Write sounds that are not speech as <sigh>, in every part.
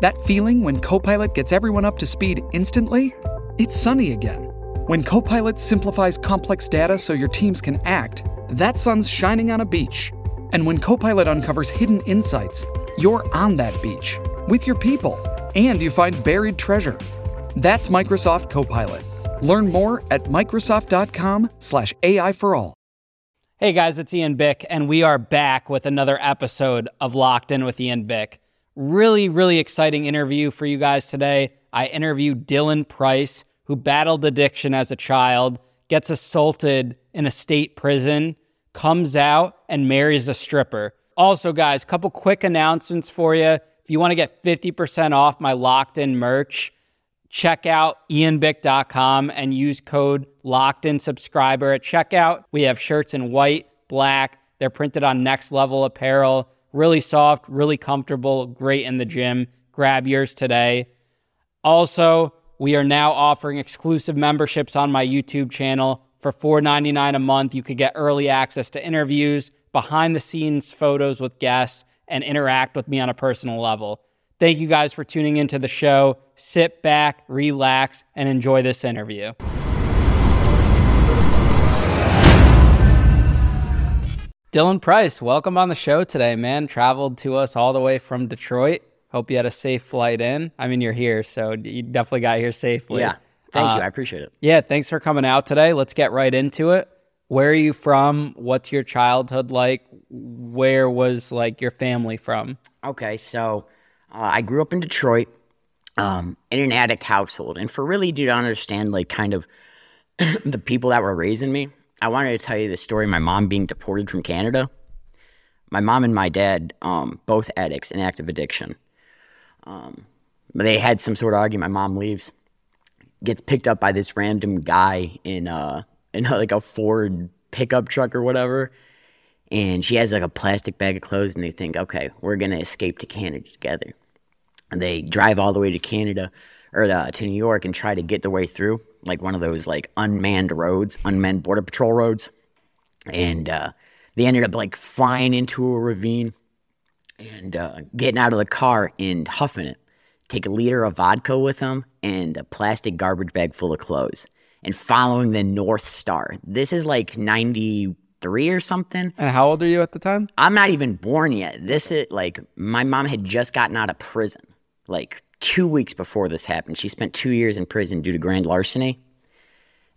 That feeling when Copilot gets everyone up to speed instantly? It's sunny again. When Copilot simplifies complex data so your teams can act, that sun's shining on a beach. And when Copilot uncovers hidden insights, you're on that beach with your people and you find buried treasure. That's Microsoft Copilot. Learn more at Microsoft.com/slash AI for all. Hey guys, it's Ian Bick, and we are back with another episode of Locked In with Ian Bick. Really, really exciting interview for you guys today. I interviewed Dylan Price, who battled addiction as a child, gets assaulted in a state prison, comes out, and marries a stripper. Also, guys, couple quick announcements for you. If you want to get 50% off my Locked In merch, check out ianbick.com and use code locked in subscriber at checkout. We have shirts in white, black. They're printed on next level apparel. Really soft, really comfortable, great in the gym. Grab yours today. Also, we are now offering exclusive memberships on my YouTube channel. For $4.99 a month, you could get early access to interviews, behind the scenes photos with guests, and interact with me on a personal level. Thank you guys for tuning into the show. Sit back, relax, and enjoy this interview. Dylan Price, welcome on the show today, man. Traveled to us all the way from Detroit. Hope you had a safe flight in. I mean, you're here, so you definitely got here safely. Yeah. Thank Uh, you. I appreciate it. Yeah, thanks for coming out today. Let's get right into it. Where are you from? What's your childhood like? Where was like your family from? Okay, so uh, I grew up in Detroit um, in an addict household. And for really to understand, like, kind of <clears throat> the people that were raising me, I wanted to tell you the story of my mom being deported from Canada. My mom and my dad, um, both addicts in active addiction. Um, they had some sort of argument. My mom leaves, gets picked up by this random guy in uh in like a Ford pickup truck or whatever. And she has like a plastic bag of clothes, and they think, okay, we're gonna escape to Canada together. And they drive all the way to Canada or uh, to New York and try to get their way through like one of those like unmanned roads, unmanned border patrol roads. And uh, they ended up like flying into a ravine and uh, getting out of the car and huffing it. Take a liter of vodka with them and a plastic garbage bag full of clothes and following the North Star. This is like 93 or something. And how old are you at the time? I'm not even born yet. This is like my mom had just gotten out of prison like two weeks before this happened. She spent two years in prison due to grand larceny,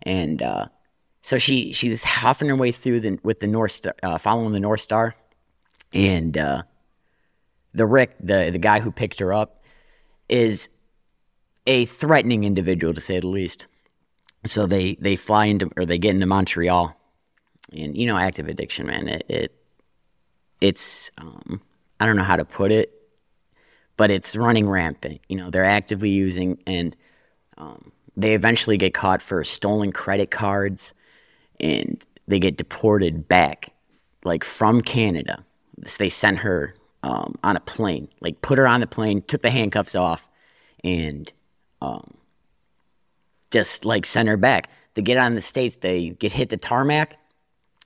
and uh, so she she's huffing her way through the with the North Star, uh, following the North Star, and uh, the Rick, the the guy who picked her up, is a threatening individual to say the least. So they they fly into or they get into Montreal, and you know active addiction, man. It, it it's um, I don't know how to put it, but it's running rampant. You know they're actively using, and um, they eventually get caught for stolen credit cards, and they get deported back, like from Canada. They sent her um, on a plane, like put her on the plane, took the handcuffs off, and um, just like sent her back. They get on the states, they get hit the tarmac.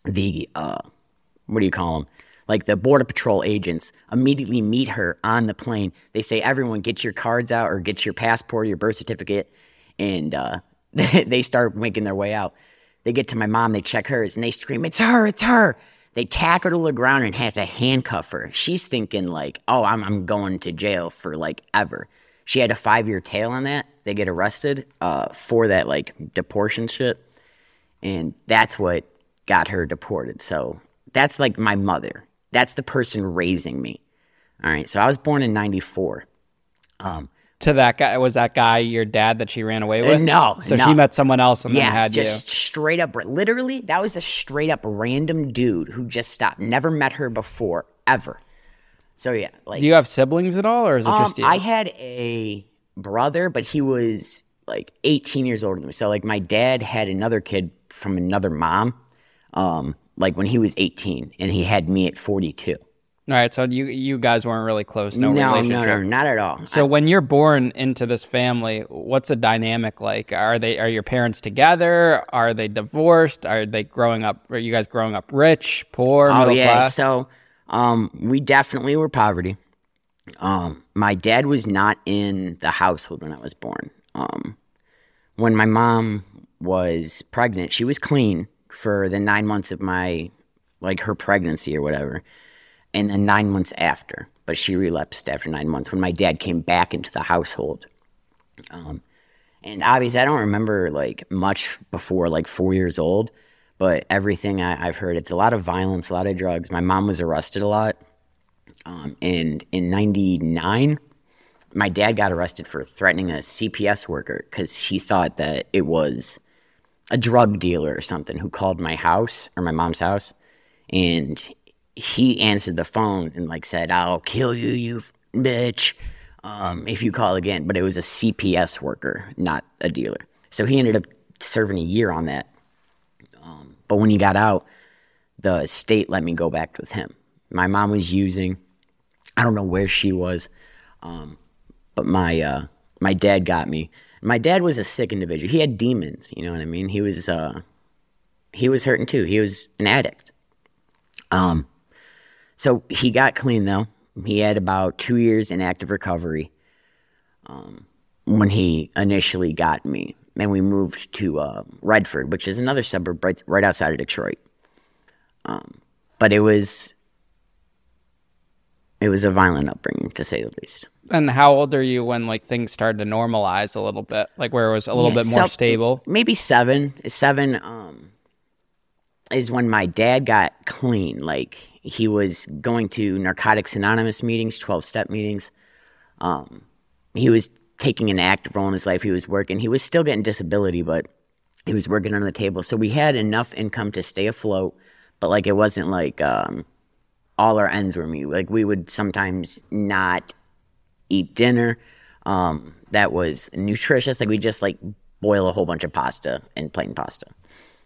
The uh, what do you call them? Like the border patrol agents immediately meet her on the plane. They say, "Everyone, get your cards out or get your passport, your birth certificate," and uh, <laughs> they start making their way out. They get to my mom, they check hers, and they scream, "It's her! It's her!" They tack her to the ground and have to handcuff her. She's thinking like, "Oh, I'm I'm going to jail for like ever." She had a five year tail on that. They get arrested uh, for that like deportation shit, and that's what got her deported. So that's like my mother. That's the person raising me. All right. So I was born in '94. To that guy was that guy your dad that she ran away with? Uh, no, So no. she met someone else and then Yeah, had just straight up. Literally, that was a straight up random dude who just stopped. Never met her before, ever. So yeah, like. Do you have siblings at all, or is it um, just you? I had a brother, but he was like 18 years older than me. So like my dad had another kid from another mom, um, like when he was 18, and he had me at 42. All right, so you you guys weren't really close, no, No, no, relationship. no, not at all. So when you're born into this family, what's a dynamic like? Are they are your parents together? Are they divorced? Are they growing up? Are you guys growing up rich, poor, Oh yeah, class? so um, we definitely were poverty. Um, my dad was not in the household when I was born. Um, when my mom was pregnant, she was clean for the nine months of my like her pregnancy or whatever, and then nine months after. But she relapsed after nine months when my dad came back into the household. Um, and obviously, I don't remember like much before like four years old, but everything I, I've heard, it's a lot of violence, a lot of drugs. My mom was arrested a lot. Um, and in 99, my dad got arrested for threatening a CPS worker because he thought that it was a drug dealer or something who called my house or my mom's house. And he answered the phone and like said, I'll kill you, you f- bitch, um, if you call again. But it was a CPS worker, not a dealer. So he ended up serving a year on that. Um, but when he got out, the state let me go back with him. My mom was using, I don't know where she was, um, but my uh, my dad got me. My dad was a sick individual. He had demons. You know what I mean? He was uh, he was hurting too. He was an addict. Um, so he got clean though. He had about two years in active recovery. Um, when he initially got me, and we moved to uh, Redford, which is another suburb right, right outside of Detroit. Um, but it was it was a violent upbringing to say the least. And how old are you when like things started to normalize a little bit, like where it was a little Yeah, bit more so- stable? Maybe seven. Seven um, is when my dad got clean. Like he was going to Narcotics Anonymous meetings, twelve step meetings. Um, he was taking an active role in his life. He was working. He was still getting disability, but he was working under the table. So we had enough income to stay afloat. But like it wasn't like um, all our ends were meet. Like we would sometimes not eat dinner um, that was nutritious. Like we just like boil a whole bunch of pasta and plain pasta.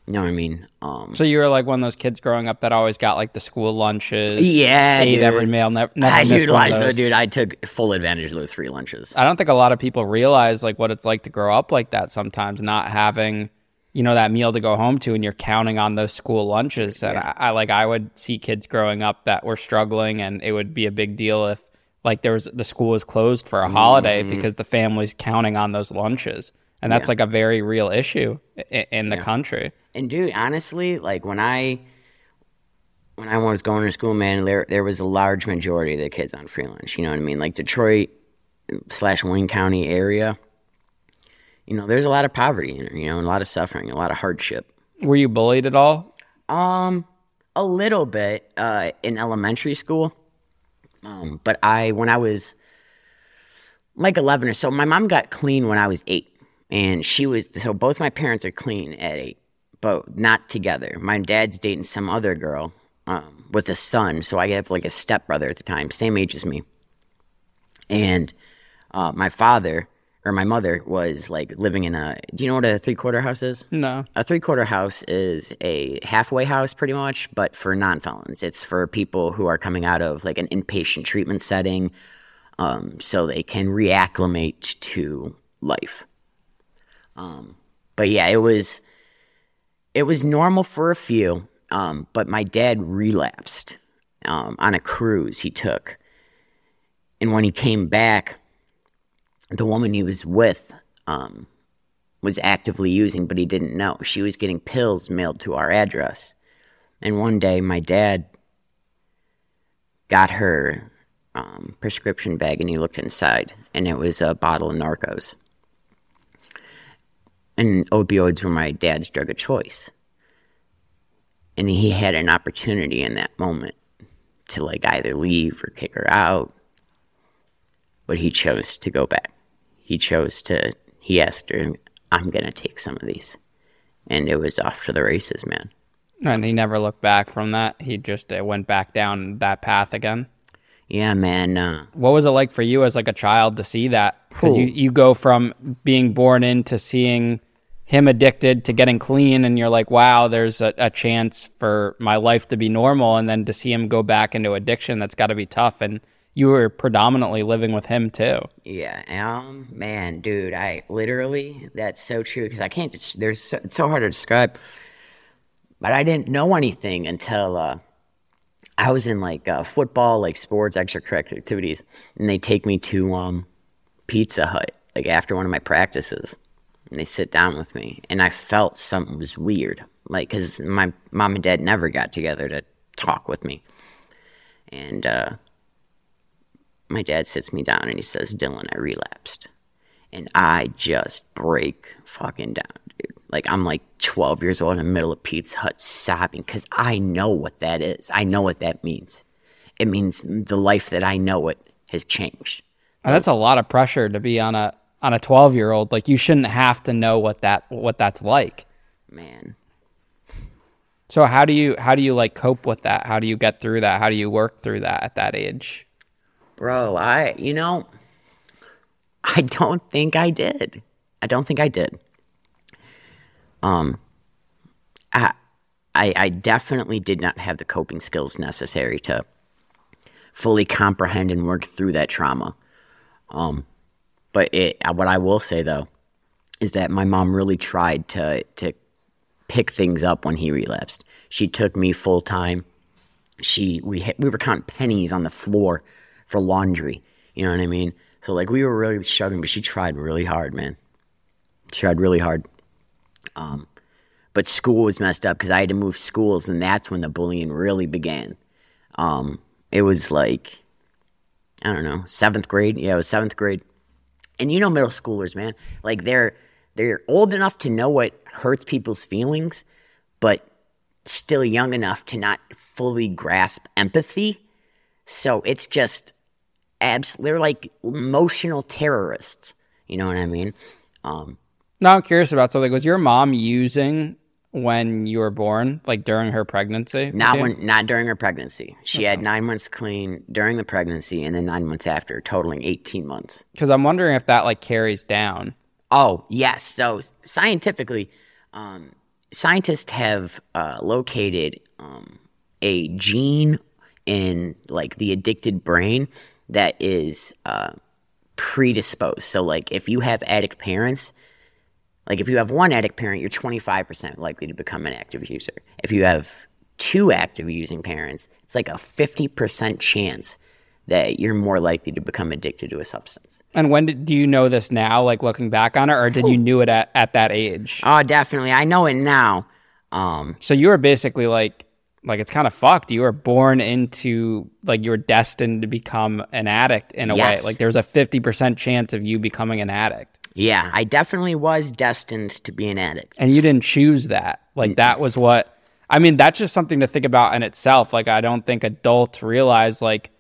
You know what I mean? Um, So you were like one of those kids growing up that always got like the school lunches. Yeah, ate dude. every meal. Never, never I utilized those. dude. I took full advantage of those free lunches. I don't think a lot of people realize like what it's like to grow up like that sometimes, not having, you know, that meal to go home to and you're counting on those school lunches. And I, I like I would see kids growing up that were struggling and it would be a big deal if like there was the school was closed for a holiday because the family's counting on those lunches. And that's like a very real issue in, in the country. And dude, honestly, like when I when I was going to school, man, there there was a large majority of the kids on free lunch. You know what I mean? Like Detroit slash Wayne County area. You know, there's a lot of poverty, in it, you know, and a lot of suffering, a lot of hardship. Were you bullied at all? Um, a little bit uh, in elementary school. Um, but I, when I was like 11 or so, my mom got clean when I was eight. And she was, so both my parents are clean at eight, but not together. My dad's dating some other girl um, with a son. So I have like a stepbrother at the time, same age as me. And uh, my father or my mother was like living in a, do you know what a three quarter house is? No. A three quarter house is a halfway house, pretty much, but for non felons. It's for people who are coming out of like an inpatient treatment setting um, so they can reacclimate to life. Um, but yeah, it was it was normal for a few, um, but my dad relapsed um, on a cruise he took, and when he came back, the woman he was with um, was actively using, but he didn't know. She was getting pills mailed to our address. And one day, my dad got her um, prescription bag and he looked inside, and it was a bottle of Norcos. And opioids were my dad's drug of choice. And he had an opportunity in that moment to, like, either leave or kick her out. But he chose to go back. He chose to, he asked her, I'm going to take some of these. And it was off to the races, man. And he never looked back from that. He just uh, went back down that path again. Yeah, man. Uh, What was it like for you as like a child to see that? Because you, you go from being born into seeing him addicted to getting clean, and you're like, wow, there's a, a chance for my life to be normal, and then to see him go back into addiction, that's got to be tough. And you were predominantly living with him too. yeah, um, man, dude, I literally, that's so true because I can't, just, there's so, it's so hard to describe. But I didn't know anything until uh, I was in like uh, football, like sports, extracurricular activities, and they take me to um, Pizza Hut, like after one of my practices, and they sit down with me, and I felt something was weird, like because my mom and dad never got together to talk with me, and uh, my dad sits me down and he says, "Dylan, I relapsed," and I just break fucking down, dude. Like I'm like 12 years old in the middle of Pizza Hut sobbing because I know what that is. I know what that means. It means the life that I know it has changed. And that's a lot of pressure to be on a on a 12 year old. Like you shouldn't have to know what that what that's like. Man, So how do you how do you like cope with that? How do you get through that? How do you work through that at that age? Bro, I you know, I don't think I did. I don't think I did. Um, I I, I definitely did not have the coping skills necessary to fully comprehend and work through that trauma. Um, but it, what I will say though is that my mom really tried to to pick things up when he relapsed. She took me full time. She we we were counting pennies on the floor for laundry. You know what I mean? So like we were really struggling, but she tried really hard, man. She tried really hard. Um, but school was messed up because I had to move schools, and that's when the bullying really began. Um, it was like I don't know, seventh grade. Yeah, it was seventh grade. And you know, middle schoolers, man, like they're they're old enough to know what hurts people's feelings, but still young enough to not fully grasp empathy. So it's just abs. They're like emotional terrorists. You know what I mean? Um, Now I'm curious about something. Was your mom using when you were born, like during her pregnancy? not when, not during her pregnancy. She had nine months clean during the pregnancy, and then nine months after, totaling eighteen months. Because I'm wondering if that like carries down. Oh, yes. So scientifically, um, scientists have uh, located um, a gene in like the addicted brain that is uh, predisposed. So, like, if you have addict parents, like if you have one addict parent, you're 25% likely to become an active user. If you have two active using parents, it's like a 50% chance that you're more likely to become addicted to a substance. And when did, do you know this now, like looking back on it, or did you knew it at, at that age? Oh, definitely. I know it now. Um, So you were basically like, like it's kind of fucked. You were born into like you were destined to become an addict in a Yes. way. Like there's a fifty percent chance of you becoming an addict, yeah, I definitely was destined to be an addict. and you didn't choose that. Like that was what. I mean, that's just something to think about in itself. Like I don't think adults realize like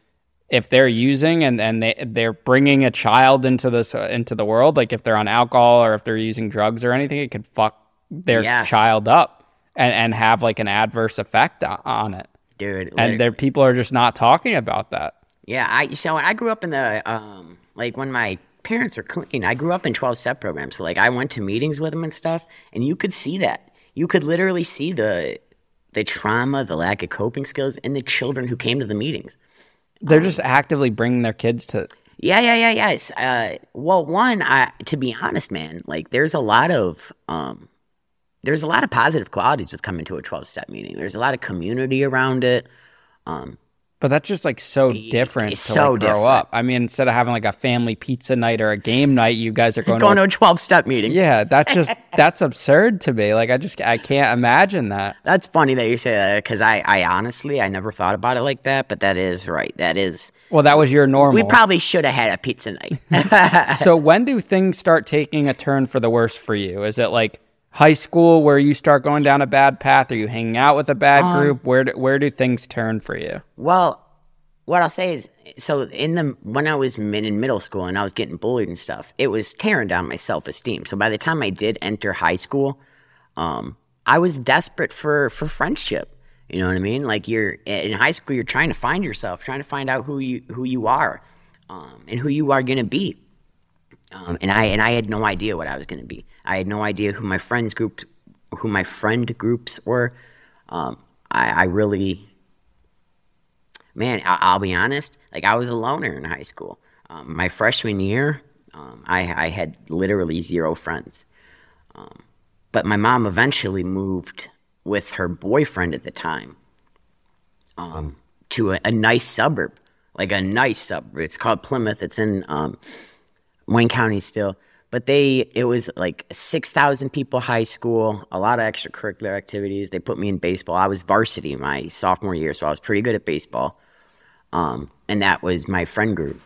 if they're using and, and they they're bringing a child into this uh, into the world, like if they're on alcohol or if they're using drugs or anything, it could fuck their Yes. child up and and have like an adverse effect on it. Dude, And liter- there people are just not talking about that. yeah, I so I grew up in the um like when my parents were clean. I grew up in 12 step programs. So like I went to meetings with them and stuff and you could see that. You could literally see the the trauma, the lack of coping skills in the children who came to the meetings. They're just actively bringing their kids to Yeah, yeah, yeah, yes. Uh, well, one, I, to be honest, man, like there's a lot of um, there's a lot of positive qualities with coming to a 12 step meeting. There's a lot of community around it. Um, But that's just like so different it's to so like grow different. up. I mean, instead of having like a family pizza night or a game night, you guys are going, going to to. a 12 step meeting. yeah, that's just <laughs> that's absurd to me. Like I just I can't imagine that. That's funny that you say that because I, I honestly, I never thought about it like that, but that is right. That is, Well, that was your normal. we probably should have had a pizza night. <laughs> so <laughs> when do things start taking a turn for the worse for you? Is it like high school where you start going down a bad path? Are you hanging out with a bad Um, group? Where do, where do things turn for you? Well, what I'll say is, so in the when I was mid in middle school and I was getting bullied and stuff, it was tearing down my self esteem. So by the time I did enter high school, um, I was desperate for for friendship You know what I mean? Like you're in high school, you're trying to find yourself, trying to find out who you who you are, um, and who you are gonna be. Um, and I and I had no idea what I was gonna be. I had no idea who my friends groups, who my friend groups were. Um, I, I really, man, I, will be honest. Like I was a loner in high school. Um, my freshman year, um, I, I had literally zero friends. Um, but my mom eventually moved with her boyfriend at the time um, to a, a, nice suburb, like a nice suburb. It's called Plymouth. It's in um, Wayne County still. But they, it was like 6,000 people high school, a lot of extracurricular activities. They put me in baseball. I was varsity my sophomore year, so I was pretty good at baseball. Um, and that was my friend group.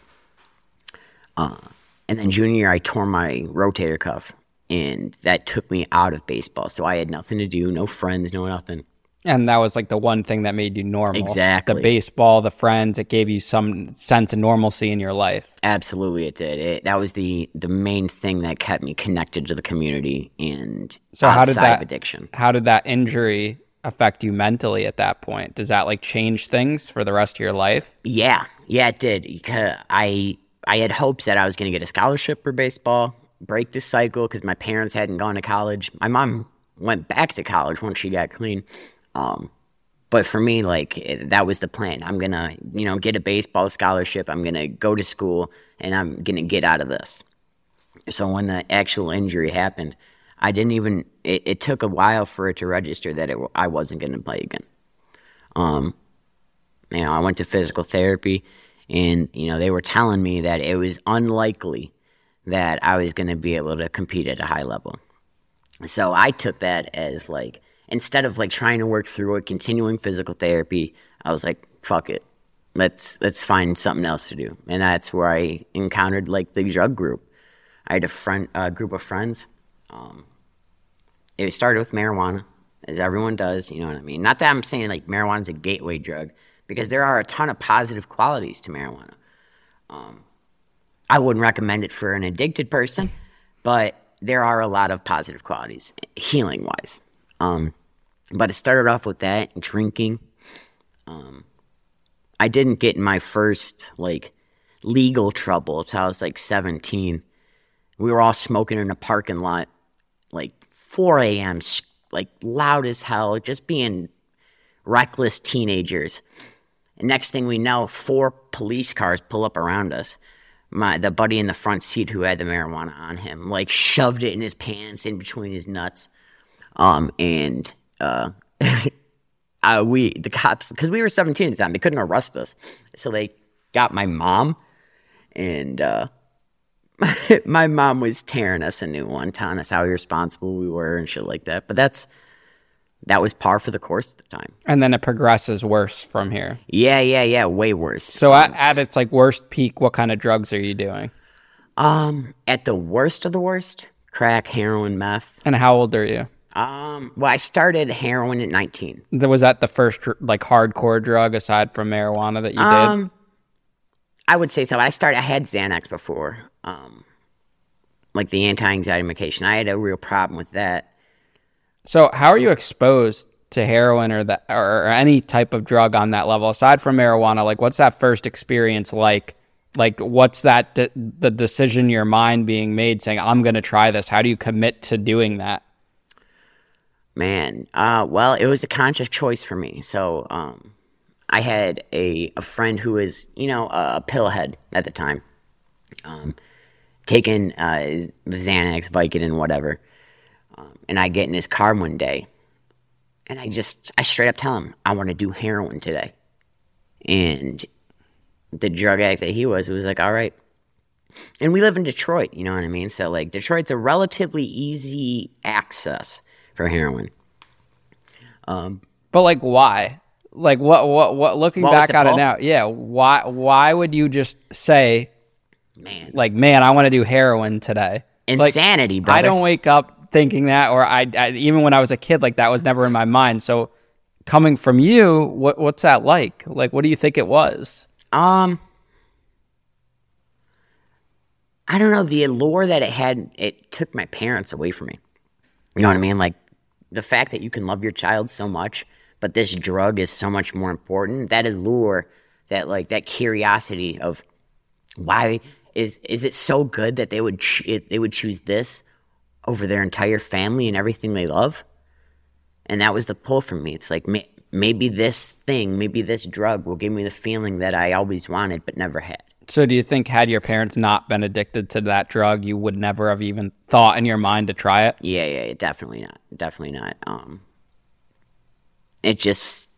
Uh, and then junior year, I tore my rotator cuff and that took me out of baseball. So I had nothing to do, no friends, no nothing. And that was like the one thing that made you normal. Exactly. The baseball, the friends, it gave you some sense of normalcy in your life. Absolutely, it did. It, that was the the main thing that kept me connected to the community and so how did that, addiction. How did that injury affect you mentally at that point? Does that like change things for the rest of your life? Yeah, yeah, it did. I I had hopes that I was going to get a scholarship for baseball break this cycle because my parents hadn't gone to college. My mom went back to college once she got clean. Um, but for me, like it, that was the plan. I'm gonna, you know, get a baseball scholarship. I'm gonna go to school, and I'm gonna get out of this. So when the actual injury happened, I didn't even. It, it took a while for it to register that it, I wasn't gonna play again. Um, you know, I went to physical therapy, and you know they were telling me that it was unlikely that I was to be able to compete at a high level. So I took that as like instead of like trying to work through it, continuing physical therapy, I was like, fuck it. Let's let's find something else to do. And that's where I encountered like the drug group. I had a friend a group of friends. Um, it started with marijuana, as everyone does, you know what I mean? Not that I'm saying like marijuana's a gateway drug, because there are a ton of positive qualities to marijuana. Um, I wouldn't recommend it for an addicted person, but there are a lot of positive qualities healing wise. Um, but it started off with that drinking. Um, I didn't get in my first like legal trouble until I was like 17. We were all smoking in a parking lot, like 4 a.m., like loud as hell, just being reckless teenagers. And next thing we know, four police cars pull up around us my the buddy in the front seat who had the marijuana on him like shoved it in his pants in between his nuts um and uh <laughs> uh, we the cops because we were 17 at the time they couldn't arrest us so they got my mom and uh <laughs> my mom was tearing us a new one telling us how irresponsible we were and shit like that but that's that was par for the course at the time. And then it progresses worse from here. Yeah, yeah, yeah, way worse. So at, at its like worst peak, what kind of drugs are you doing? Um, at the worst of the worst, crack, heroin, meth. And how old are you? Um, well, I started heroin at 19. Was that the first like hardcore drug aside from marijuana that you um, did? I would say so. I started. I had Xanax before, um, like the anti-anxiety medication. I had a real problem with that. So, how are you exposed to heroin or that or any type of drug on that level aside from marijuana? Like, what's that first experience like? Like, what's that de- the decision your mind being made saying, "I'm going to try this"? How do you commit to doing that? Man, uh, well, it was a conscious choice for me. So, um, I had a, a friend who was, you know, a pillhead at the time, um, taking uh, Xanax, Vicodin, whatever. Um, and I get in his car one day and I just, I straight up tell him, I want to do heroin today. And the drug addict that he was was like, all right. And we live in Detroit, you know what I mean? So, like, Detroit's a relatively easy access for heroin. Um, but, like, why? Like, what, what, what, looking what back on it now, yeah, why, why would you just say, man, like, man, I want to do heroin today? Insanity, like, I don't wake up thinking that, or I, I, even when I was a kid, like that was never in my mind. So coming from you, what what's that like? Like, what do you think it was? Um, I don't know. The allure that it had, it took my parents away from me. You know what I mean? Like the fact that you can love your child so much, but this drug is so much more important. That allure, that like that curiosity of why is is it so good that they would ch- it, they would choose this over their entire family and everything they love? And that was the pull for me. It's like may, maybe this thing, maybe this drug will give me the feeling that I always wanted but never had. So, do you think had your parents not been addicted to that drug, you would never have even thought in your mind to try it? Yeah, yeah, definitely not. Definitely not. Um, it just,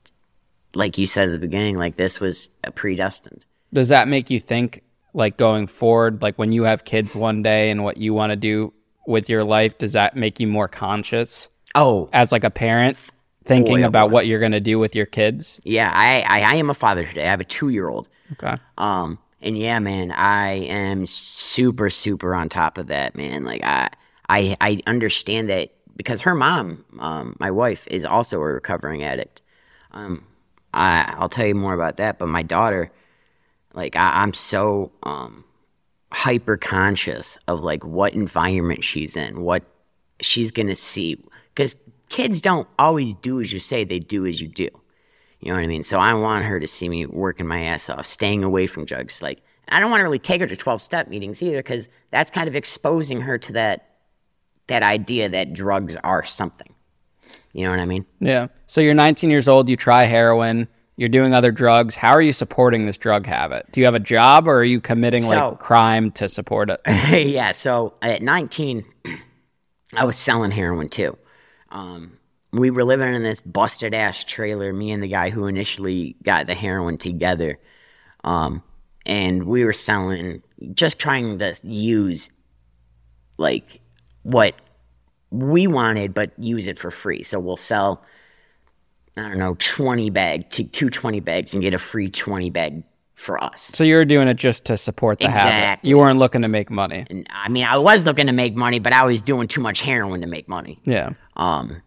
like you said at the beginning, like this was predestined. Does that make you think, like going forward, like when you have kids one day and what you want to do with your life, does that make you more conscious Oh, as like a parent, thinking Boy, oh about boy. what you're going to do with your kids? yeah, I, I, I am a father today. I have a two year old. Okay. Um, and yeah, man, I am super, super on top of that, man. Like I, I, I understand that because her mom, um, my wife, is also a recovering addict. Um, I, I'll tell you more about that. But my daughter, like, I, I'm so um, hyper conscious of like what environment she's in, what she's gonna see, because kids don't always do as you say; they do as you do. You know what I mean? So I want her to see me working my ass off, staying away from drugs. Like, I don't want to really take her to 12 step meetings either because that's kind of exposing her to that that idea that drugs are something. You know what I mean? Yeah. So you're 19 years old, you try heroin, you're doing other drugs. How are you supporting this drug habit? Do you have a job or are you committing So- like crime to support it? <laughs> yeah. So at 19, <clears throat> I was selling heroin too. Um, we were living in this busted ass trailer, me and the guy who initially got the heroin together. Um, and we were selling, just trying to use like what we wanted, but use it for free. So we'll sell, I don't know, 20 bag, t- two 20 bags and get a free 20 bag for us. So you're doing it just to support the habit. You weren't looking to make money. And I mean, I was looking to make money, but I was doing too much heroin to make money. Yeah. Um,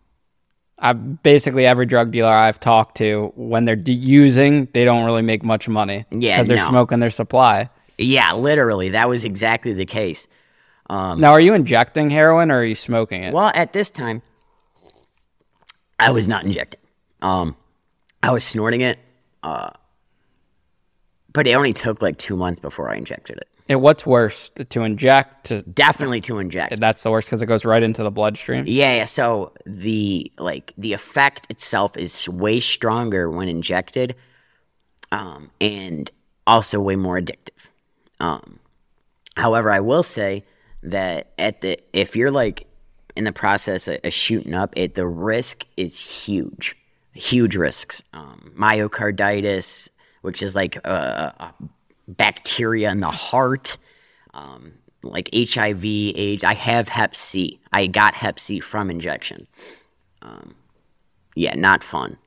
I basically every drug dealer I've talked to, when they're de- using, they don't really make much money. Yeah, because they're no. smoking their supply. yeah, literally, that was exactly the case. now, are you injecting heroin or are you smoking it? Well, at this time, I was not injecting. Um, I was snorting it, uh, but it only took like two months before I injected it. And what's worse, to inject? To Definitely to inject. that's the worst because it goes right into the bloodstream. Yeah, yeah. So the like the effect itself is way stronger when injected, um, and also way more addictive. Um, however, I will say that at the if you're like in the process of, of shooting up, it the risk is huge, huge risks. Um, myocarditis, which is like a, a bacteria in the heart um, like HIV, AIDS. I have Hep C. I got Hep C from injection. Um, yeah, not fun.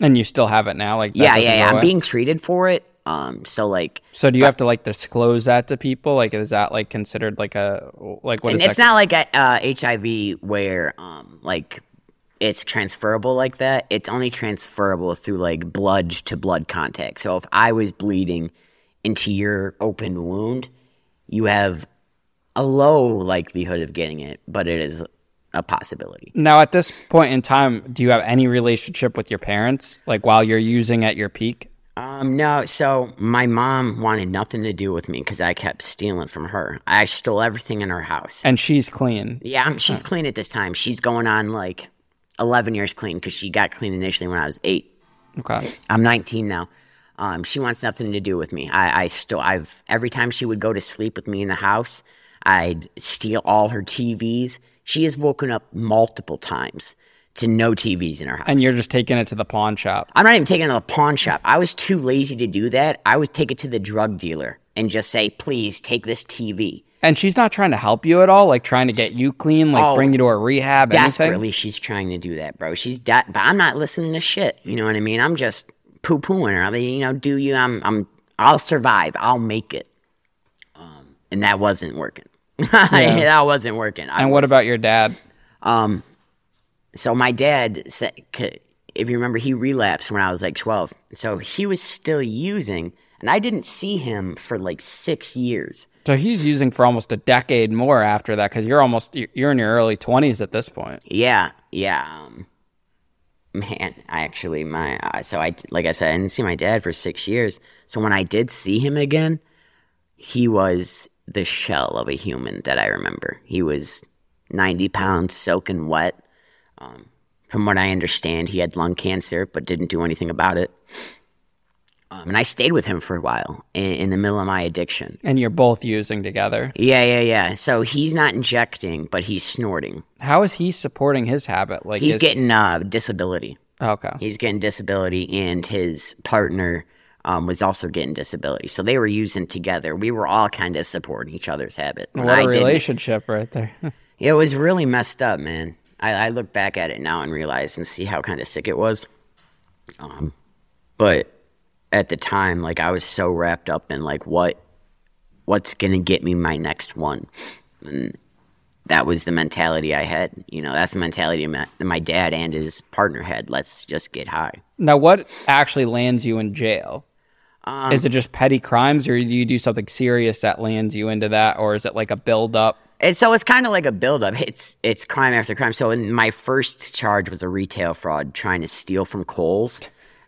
And you still have it now? Like Yeah, yeah, yeah. I'm being treated for it. Um, so like, So do you have to like disclose that to people? Like, is that like considered like a like what and is it's that? not like a, uh, HIV where um, like it's transferable like that. It's only transferable through like blood to blood contact. So if I was bleeding into your open wound, you have a low likelihood of getting it, but it is a possibility. Now, at this point in time, do you have any relationship with your parents? Like while you're using at your peak? Um, no, so my mom wanted nothing to do with me because I kept stealing from her. I stole everything in her house. And she's clean. Yeah, I'm, she's clean at this time. She's going on like 11 years clean because she got clean initially when I was eight. Okay. I'm 19 now. Um, she wants nothing to do with me. I, I still, I've every time she would go to sleep with me in the house, I'd steal all her TVs. She has woken up multiple times to no TVs in her house. And you're just taking it to the pawn shop. I'm not even taking it to the pawn shop. I was too lazy to do that. I would take it to the drug dealer and just say, please take this TV. And she's not trying to help you at all, like trying to get you clean, like Oh, bring you to a rehab, anything. Desperately, she's trying to do that, bro. She's but I'm not listening to shit. You know what I mean? I'm just poo pooing her. They, you know, do you? I'm, I'm, I'll survive. I'll make it. Um, and that wasn't working. <laughs> <laughs> that wasn't working. I And what about your dad? Um, so my dad said, if you remember, he relapsed when I was like 12. So he was still using, and I didn't see him for like six years. So he's using for almost a decade more after that because you're almost you're in your early 20s at this point. Yeah, yeah. Um, man, I actually my uh, so I like I said I didn't see my dad for six years. So when I did see him again, he was the shell of a human that I remember. He was ninety pounds, soaking wet. Um, from what I understand, he had lung cancer, but didn't do anything about it. Um, and I stayed with him for a while in, in, the middle of my addiction. And you're both using together. Yeah, yeah, yeah. So he's not injecting, but he's snorting. How is he supporting his habit? Like he's is... getting uh, disability. Okay. He's getting disability, and his partner um, was also getting disability. So they were using together. We were all kind of supporting each other's habit. What a relationship right there. <laughs> it was really messed up, man. I, I, look back at it now and realize and see how kind of sick it was. Um, but at the time, like I was so wrapped up in like what what's gonna get me my next one, and that was the mentality I had. You know, that's the mentality my, my dad and his partner had. Let's just get high. Now, what actually lands you in jail? Um, is it just petty crimes, or do you do something serious that lands you into that, or is it like a build up? And so it's kind of like a buildup. It's it's crime after crime. So my first charge was a retail fraud, trying to steal from Kohl's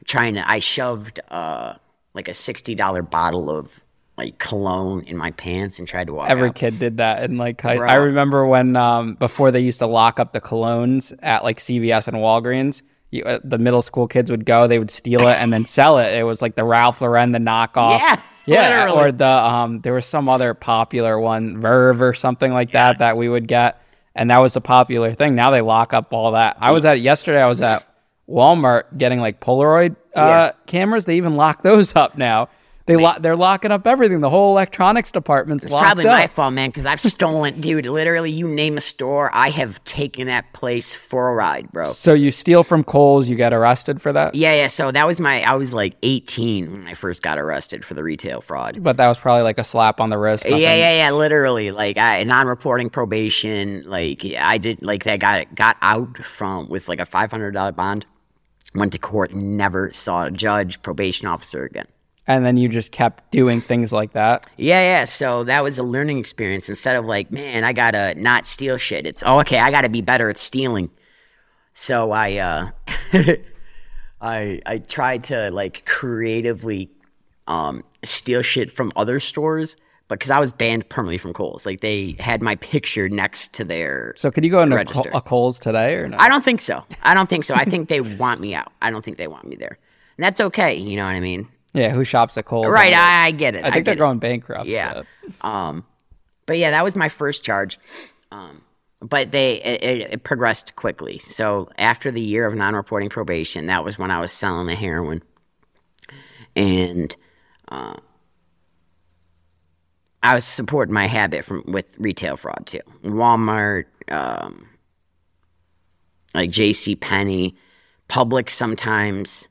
trying to I shoved uh like a sixty dollar bottle of like cologne in my pants and tried to walk. Every out. kid did that, and like I, I, remember when um, before they used to lock up the colognes at like CVS and Walgreens. You, uh, the middle school kids would go, they would steal it and then <laughs> sell it. It was like the Ralph Lauren, the knockoff. Yeah, yeah, literally. or the um, there was some other popular one, Verve or something like yeah. that, that we would get, and that was the popular thing. Now they lock up all that. I was at yesterday. I was at Walmart getting like Polaroid uh, yeah. cameras. They even lock those up now. They lo- they're locking up everything. The whole electronics department's it's locked probably up. my fault, man, because I've stolen, dude. Literally, you name a store, I have taken that place for a ride, bro. So you steal from Kohl's, you get arrested for that. Yeah, yeah. So that was my. I was like 18 when I first got arrested for the retail fraud. But that was probably like a slap on the wrist. Nothing. Yeah, yeah, yeah. Literally, like I, non-reporting probation. Like I did, like that got got out from with like a $500 bond went to court, never saw a judge, probation officer again. And then you just kept doing things like that? Yeah, yeah. So that was a learning experience. Instead of like, man, I gotta not steal shit. It's oh, okay, I gotta be better at stealing. So I, uh, <laughs> I, I tried to like creatively um, steal shit from other stores because I was banned permanently from Kohl's. Like they had my picture next to their. So could you go into register. a Kohl's today or no? I don't think so. I don't think so. I think they want me out. I don't think they want me there, and that's okay. You know what I mean? Yeah. Who shops at Kohl's? Right. I, I, get it. I think I they're going bankrupt. Yeah. So. Um, but yeah, that was my first charge. Um, but they it, it, progressed quickly. So after the year of non-reporting probation, that was when I was selling the heroin, and. Uh, I was supporting my habit from with retail fraud too. Walmart, um, like J.C. Penney, Publix sometimes.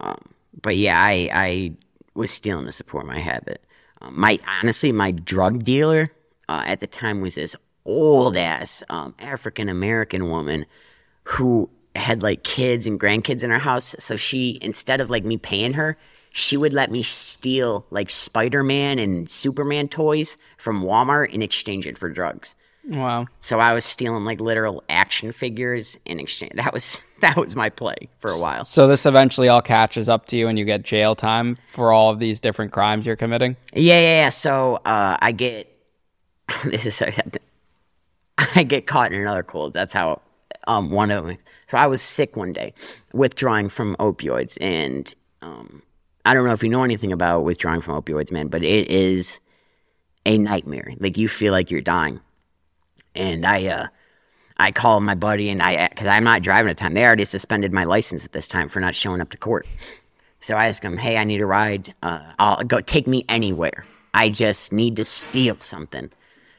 Um, but yeah, I I was stealing to support my habit. Um, my honestly, my drug dealer uh, at the time was this old ass um, African American woman who had like kids and grandkids in her house. So she instead of like me paying her, she would let me steal like Spider Man and Superman toys from Walmart in exchange it for drugs. Wow. So I was stealing like literal action figures in exchange. That was <laughs> that was my play for a while. So this eventually all catches up to you and you get jail time for all of these different crimes you're committing? Yeah, yeah, yeah. So uh, I get <laughs> this is <laughs> I get caught in another cold. That's how um, one of them. So I was sick one day, withdrawing from opioids, and um, I don't know if you know anything about withdrawing from opioids, man, but it is a nightmare. Like you feel like you're dying. And I, uh, I call my buddy and I, cause I'm not driving at the time. They already suspended my license at this time for not showing up to court. So I ask him, Hey, I need a ride. Uh, I'll go take me anywhere. I just need to steal something.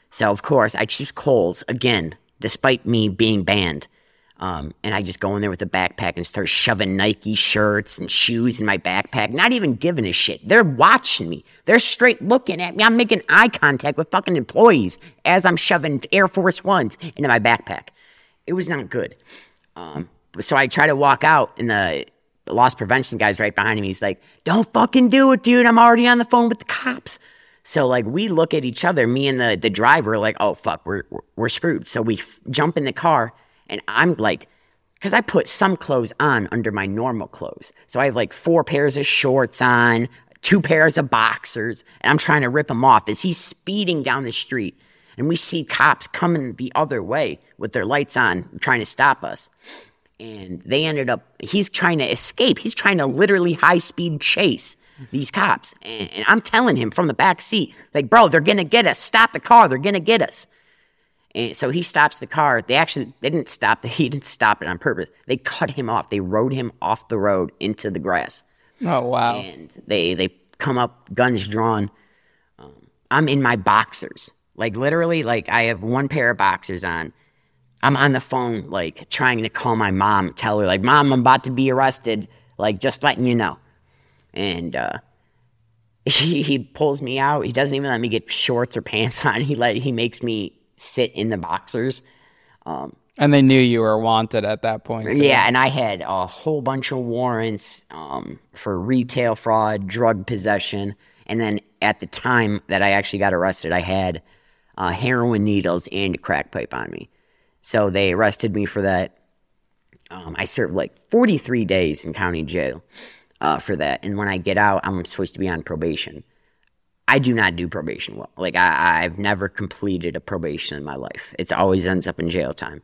So of course I choose Kohl's again, despite me being banned. Um, and I just go in there with a backpack and start shoving Nike shirts and shoes in my backpack, not even giving a shit. They're watching me. They're straight looking at me. I'm making eye contact with fucking employees as I'm shoving Air Force Ones into my backpack. It was not good. Um, so I try to walk out, and the loss prevention guy's right behind me. He's like, Don't fucking do it, dude. I'm already on the phone with the cops. So like we look at each other, me and the the driver, like, oh fuck, we're we're, we're screwed. So we f- jump in the car and I'm like, because I put some clothes on under my normal clothes. So I have like four pairs of shorts on, two pairs of boxers, and I'm trying to rip him off as he's speeding down the street. And we see cops coming the other way with their lights on, trying to stop us. And they ended up, he's trying to escape. He's trying to literally high speed chase these cops. And, and I'm telling him from the back seat, like, bro, they're going to get us. Stop the car. They're going to get us. And so he stops the car. They actually they didn't stop. The, <laughs> he didn't stop it on purpose. They cut him off. They rode him off the road into the grass. Oh wow! And they they come up, guns drawn. Um, I'm in my boxers, like literally, like I have one pair of boxers on. I'm on the phone, like trying to call my mom, tell her like, "Mom, I'm about to be arrested." Like just letting you know. And uh, <laughs> he he pulls me out. He doesn't even let me get shorts or pants on. He let he makes me sit in the boxers. Um, and they knew you were wanted at that point. Too. Yeah, and I had a whole bunch of warrants um, for retail fraud, drug possession, and then at the time that I actually got arrested, I had uh, heroin needles and a crack pipe on me. So they arrested me for that. Um, I served like 43 days in county jail uh, for that, and when I get out, I'm supposed to be on probation. I do not do probation well. Like I, I've never completed a probation in my life. It's always ends up in jail time.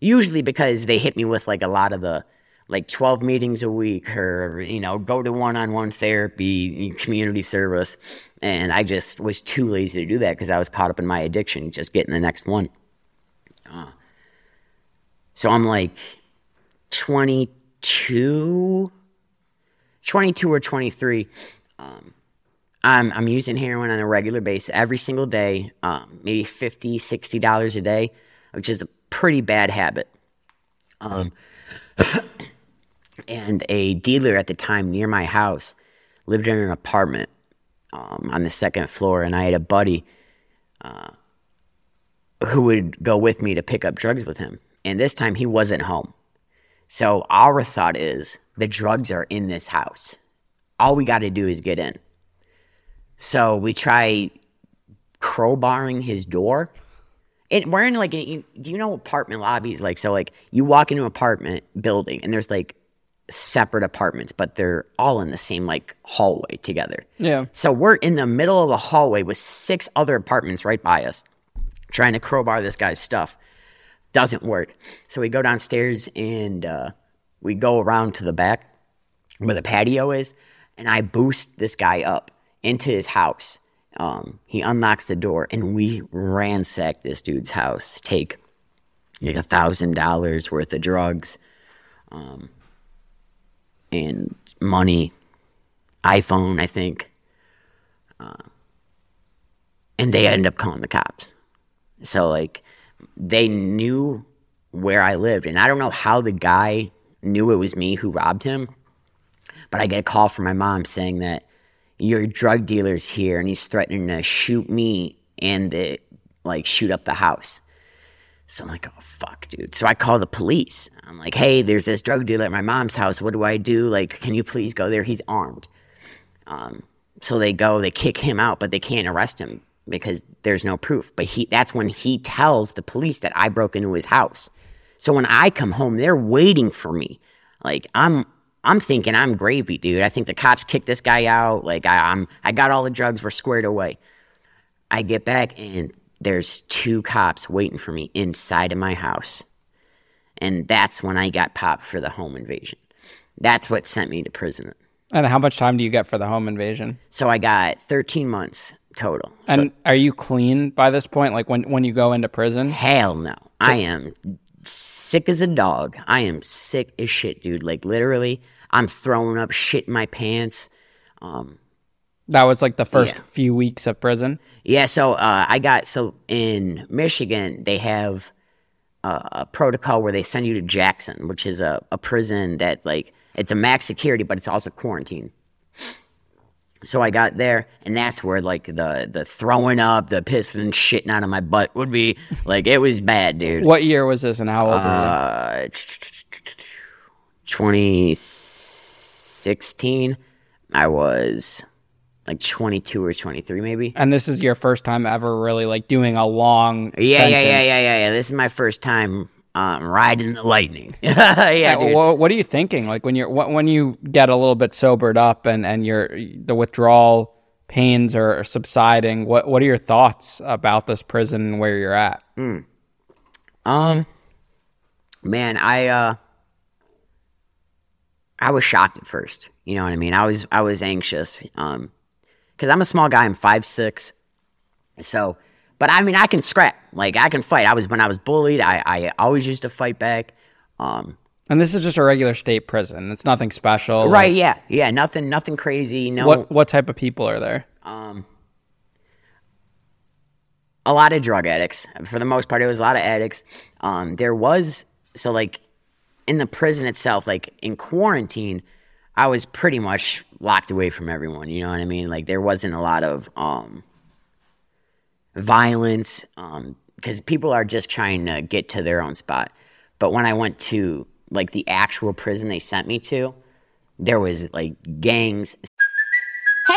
Usually because they hit me with like a lot of the like 12 meetings a week or you know go to one-on-one therapy community service and i just was too lazy to do that because i was caught up in my addiction just getting the next one uh, so i'm like 22 22 or 23 um, I'm, I'm using heroin on a regular basis every single day, um, maybe 50 $60 a day, which is a pretty bad habit. Um, <coughs> and a dealer at the time near my house lived in an apartment um, on the second floor, and I had a buddy uh, who would go with me to pick up drugs with him. And this time he wasn't home. So our thought is the drugs are in this house. All we got to do is get in. So we try crowbarring his door. And we're in like, a, do you know apartment lobbies? Like, so like you walk into an apartment building and there's like separate apartments, but they're all in the same like hallway together. Yeah. So we're in the middle of the hallway with six other apartments right by us, trying to crowbar this guy's stuff. Doesn't work. So we go downstairs and uh, we go around to the back where the patio is, and I boost this guy up into his house. Um, he unlocks the door, and we ransack this dude's house, take like a thousand dollars worth of drugs, um, and money, iPhone, I think. Uh, and they end up calling the cops. So like, they knew where I lived, and I don't know how the guy knew it was me who robbed him, but I get a call from my mom saying that your drug dealer's here and he's threatening to shoot me and the, like shoot up the house. So I'm like, oh fuck, dude. So I call the police. I'm like, hey, there's this drug dealer at my mom's house. What do I do? Like, can you please go there? He's armed. Um, so they go, they kick him out, but they can't arrest him because there's no proof. But he that's when he tells the police that I broke into his house. So when I come home, they're waiting for me. Like I'm I'm thinking I'm gravy, dude. I think the cops kicked this guy out. Like I, I'm, I got all the drugs. We're squared away. I get back and there's two cops waiting for me inside of my house, and that's when I got popped for the home invasion. That's what sent me to prison. And how much time do you get for the home invasion? So I got 13 months total. And so, are you clean by this point? Like when when you go into prison? Hell no. I am sick as a dog. I am sick as shit, dude. Like literally, I'm throwing up shit in my pants. Um, that was like the first yeah. few weeks of prison. Yeah. So uh, I got so in Michigan they have a, a, protocol where they send you to Jackson, which is a, a prison that like it's a max security, but it's also quarantine. So I got there, and that's where like the the throwing up, the pissing and shitting out of my butt would be. Like it was bad, dude. What year was this, and how old uh, were you? Twenty 16, I was like 22 or 23 maybe. And this is your first time ever really like doing a long Yeah, yeah, yeah, yeah, yeah, yeah. This is my first time um, riding the lightning. <laughs> yeah, Yeah, dude. what, what are you thinking? Like when you're wh- when you get a little bit sobered up and and you're the withdrawal pains are subsiding. What what are your thoughts about this prison and where you're at? Um, man, I uh, I was shocked at first. You know what I mean? I was I was anxious. Um, because I'm a small guy. I'm five six. So, but I mean, I can scrap. Like I can fight. I was when I was bullied. I I always used to fight back. Um, And this is just a regular state prison. It's nothing special. right? Like, Yeah, yeah. Nothing, nothing crazy. No. what what type of people are there? um, a lot of drug addicts. For the most part, it was a lot of addicts. Um, there was so like in the prison itself, like in quarantine, I was pretty much locked away from everyone. You know what I mean? Like there wasn't a lot of um, violence because people are just trying to get to their own spot. But when I went to like the actual prison they sent me to, there was like gangs,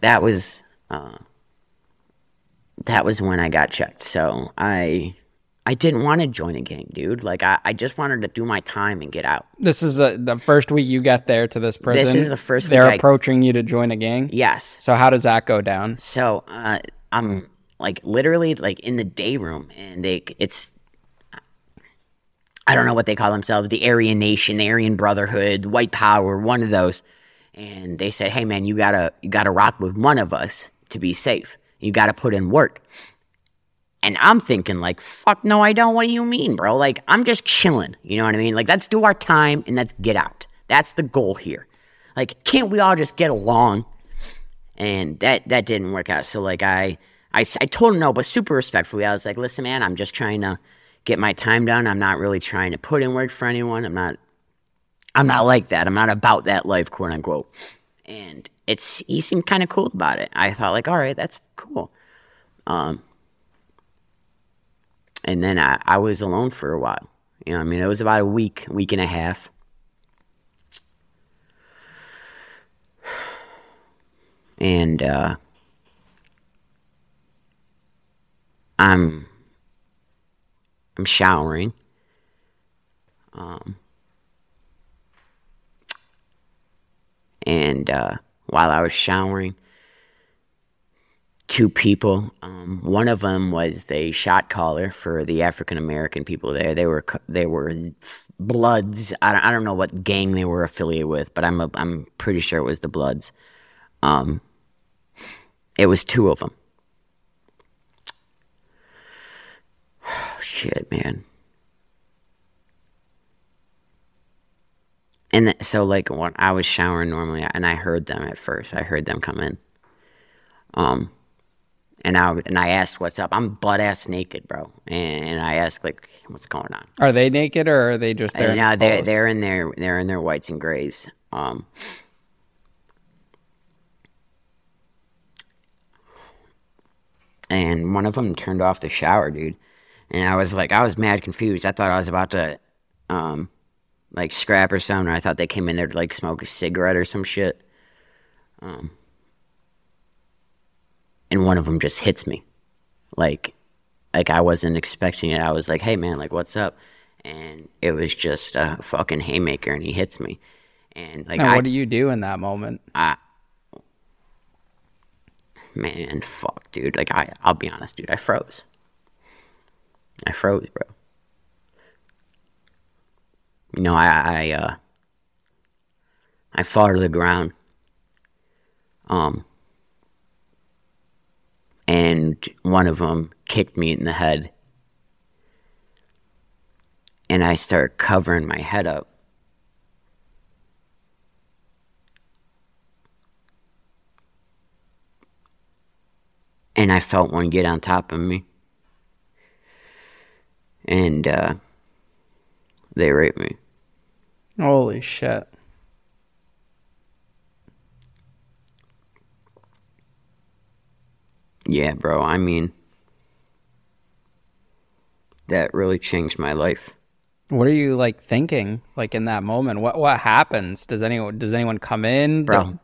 That was uh that was when I got checked. So I I didn't want to join a gang, dude. Like I, I just wanted to do my time and get out. This is uh the first week you get there to this prison. This is the first They're I- approaching you to join a gang. Yes. So how does that go down? So uh I'm like literally like in the day room and they it's I don't know what they call themselves, the Aryan Nation, the Aryan Brotherhood, White Power, one of those. And they said, "Hey man, you got to you got to rock with one of us to be safe. You got to put in work." And I'm thinking like, "Fuck no, I don't. What do you mean, bro? Like I'm just chilling. You know what I mean? Like let's do our time and let's get out. That's the goal here. Like can't we all just get along?" and that that didn't work out. So like I I told him no, but super respectfully, I was like, listen, man, I'm just trying to get my time done. I'm not really trying to put in work for anyone. I'm not, I'm not like that. I'm not about that life, quote unquote. And it's he seemed kind of cool about it. I thought like, all right, that's cool. Um, and then I, I was alone for a while. You know, I mean, it was about a week, week and a half. and uh, I'm I'm showering. Um, and uh, while I was showering, two people. Um, one of them was the shot caller for the African American people there. They were they were Bloods. I don't, I don't know what gang they were affiliated with, but I'm a, I'm pretty sure it was the Bloods. Um, it was two of them. <sighs> Shit, man. And th- so, like, when I was showering normally, and I heard them at first. I heard them come in. Um, and I and I asked, "What's up?" I'm butt ass naked, bro. And I asked, like, "What's going on?" Are they naked or are they just there? uh, they're clothes? they're in their they're in their whites and grays. Um, and one of them turned off the shower, dude. And I was like, I was mad confused. I thought I was about to, um, like scrap or something. I thought they came in there to like smoke a cigarette or some shit. Um, and one of them just hits me, like, like I wasn't expecting it. I was like, "Hey, man, like, what's up?" And it was just a fucking haymaker, and he hits me. And like, And I, what do you do in that moment? man, fuck, dude. Like I, I'll be honest, dude. I froze. I froze, bro. You know, I, I, uh, I fall to the ground. Um, and one of them kicked me in the head. And I start covering my head up. And I felt one get on top of me. And uh, they rape me. Holy shit. Yeah, bro. I mean, that really changed my life. What are you like thinking like in that moment? What what happens? Does anyone does anyone come in? Bro.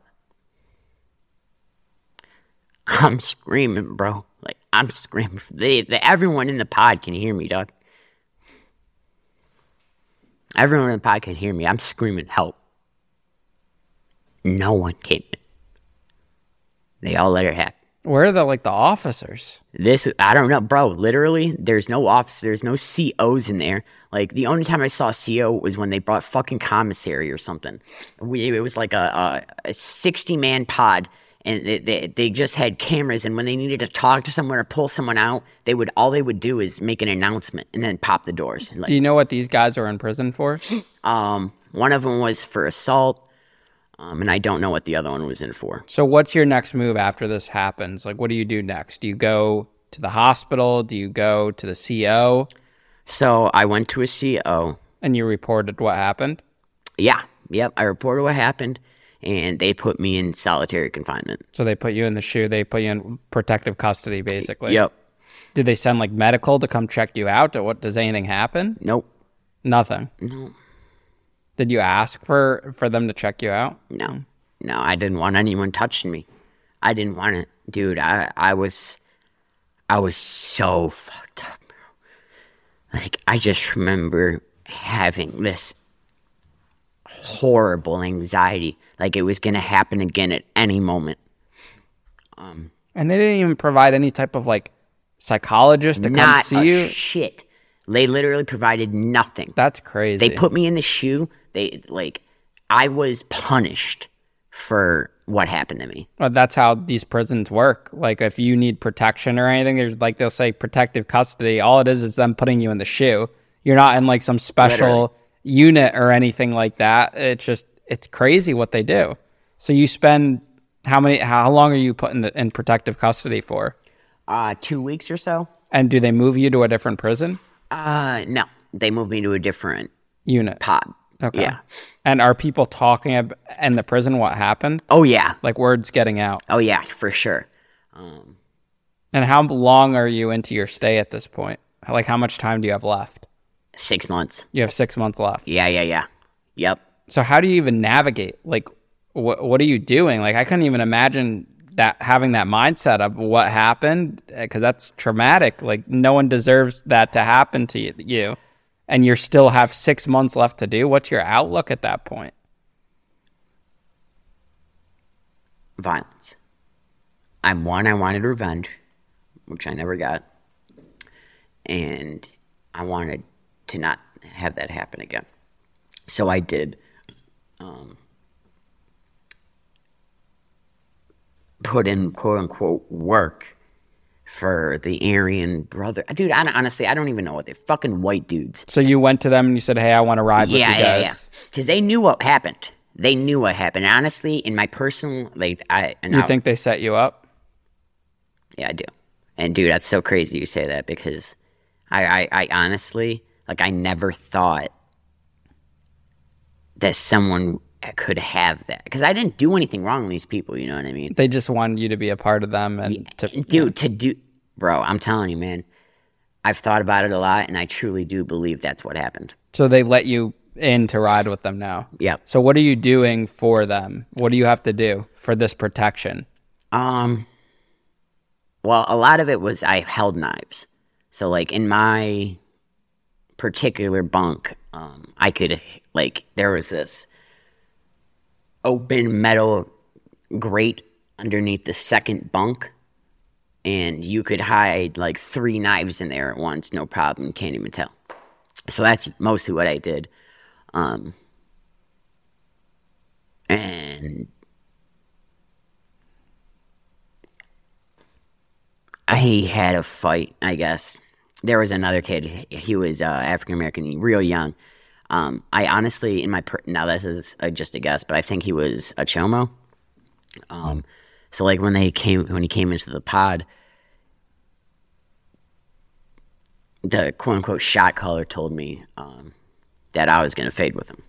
I'm screaming, bro. Like I'm screaming. They, they, everyone in the pod can hear me, dog. Everyone in the pod can hear me. I'm screaming help. No one came in. They all let it happen. Where are the like the officers? This I don't know, bro. Literally, there's no office, there's no COs in there. Like the only time I saw a CO was when they brought fucking commissary or something. We, it was like a, a, a 60 man pod, and they, they they just had cameras. And when they needed to talk to someone or pull someone out, they would all they would do is make an announcement and then pop the doors. Like, Do you know what these guys are in prison for? <gasps> um, one of them was for assault, um, and I don't know what the other one was in for. So what's your next move after this happens? Like what do you do next? Do you go to the hospital? Do you go to the CO So I went to a CO. and you reported what happened? Yeah, yep. I reported what happened, and they put me in solitary confinement. So they put you in the shoe, they put you in protective custody basically. Yep. Did they send like medical to come check you out or what does anything happen? Nope. Nothing. No. Did you ask for for them to check you out? No. No, I didn't want anyone touching me. I didn't want it. Dude, I, I was I was so fucked up. Like I just remember having this horrible anxiety. Like it was gonna happen again at any moment. Um, and they didn't even provide any type of like psychologist to come see you. shit. They literally provided nothing. That's crazy. They put me in the shoe. They like I was punished for what happened to me. Well, that's how these prisons work. Like, if you need protection or anything, there's like they'll say protective custody. All it is is them putting you in the shoe. You're not in like some special Literally. Unit or anything like that. It's just it's crazy what they do. So you spend how many? How long are you put in the, in protective custody for? Uh two weeks or so. And do they move you to a different prison Uh no. They move me to a different unit? pod. Okay. Yeah. And are people talking ab- in the prison what happened? Oh yeah. Like words getting out. Oh yeah, for sure. Um, And how long are you into your stay at this point? Like how much time do you have left? Six months. You have six months left. Yeah, yeah, yeah. Yep. So how do you even navigate? Like, what what are you doing? Like, I couldn't even imagine that having that mindset of what happened eh, because that's traumatic. Like, no one deserves that to happen to you, you, and you still have six months left to do. What's your outlook at that point? Violence. I'm one, I wanted revenge, which I never got. And I wanted to not have that happen again. So I did um, put in quote unquote work for the Aryan brother. Dude, I, honestly, I don't even know what they're fucking white dudes. So you went to them and you said, "Hey, I want to ride with you yeah, guys." yeah. Because they knew what happened. They knew what happened. Honestly, in my personal, like, I, and You I- think they set you up? yeah, I do. And dude, that's so crazy you say that because I, I, I honestly, like, I never thought that someone could have that because I didn't do anything wrong with these people. You know what I mean? They just wanted you to be a part of them and to Dude, to do, bro, I'm telling you, man. I've thought about it a lot, and I truly do believe that's what happened. So they let you in to ride with them now. Yep. So what are you doing for them? What do you have to do for this protection? Um, well, a lot of it was I held knives. So, like in my particular bunk, um, I could like there was this open metal grate underneath the second bunk and you could hide like three knives in there at once, no problem. Can't even tell. So that's mostly what I did. Um, and I had a fight, I guess. There was another kid. He was uh, African American, real young. Um, I honestly, in my per- now this is just a guess, but I think he was a chomo. Um, so like when they came when he came into the pod, the quote unquote shot caller told me um, that I was going to fade with him,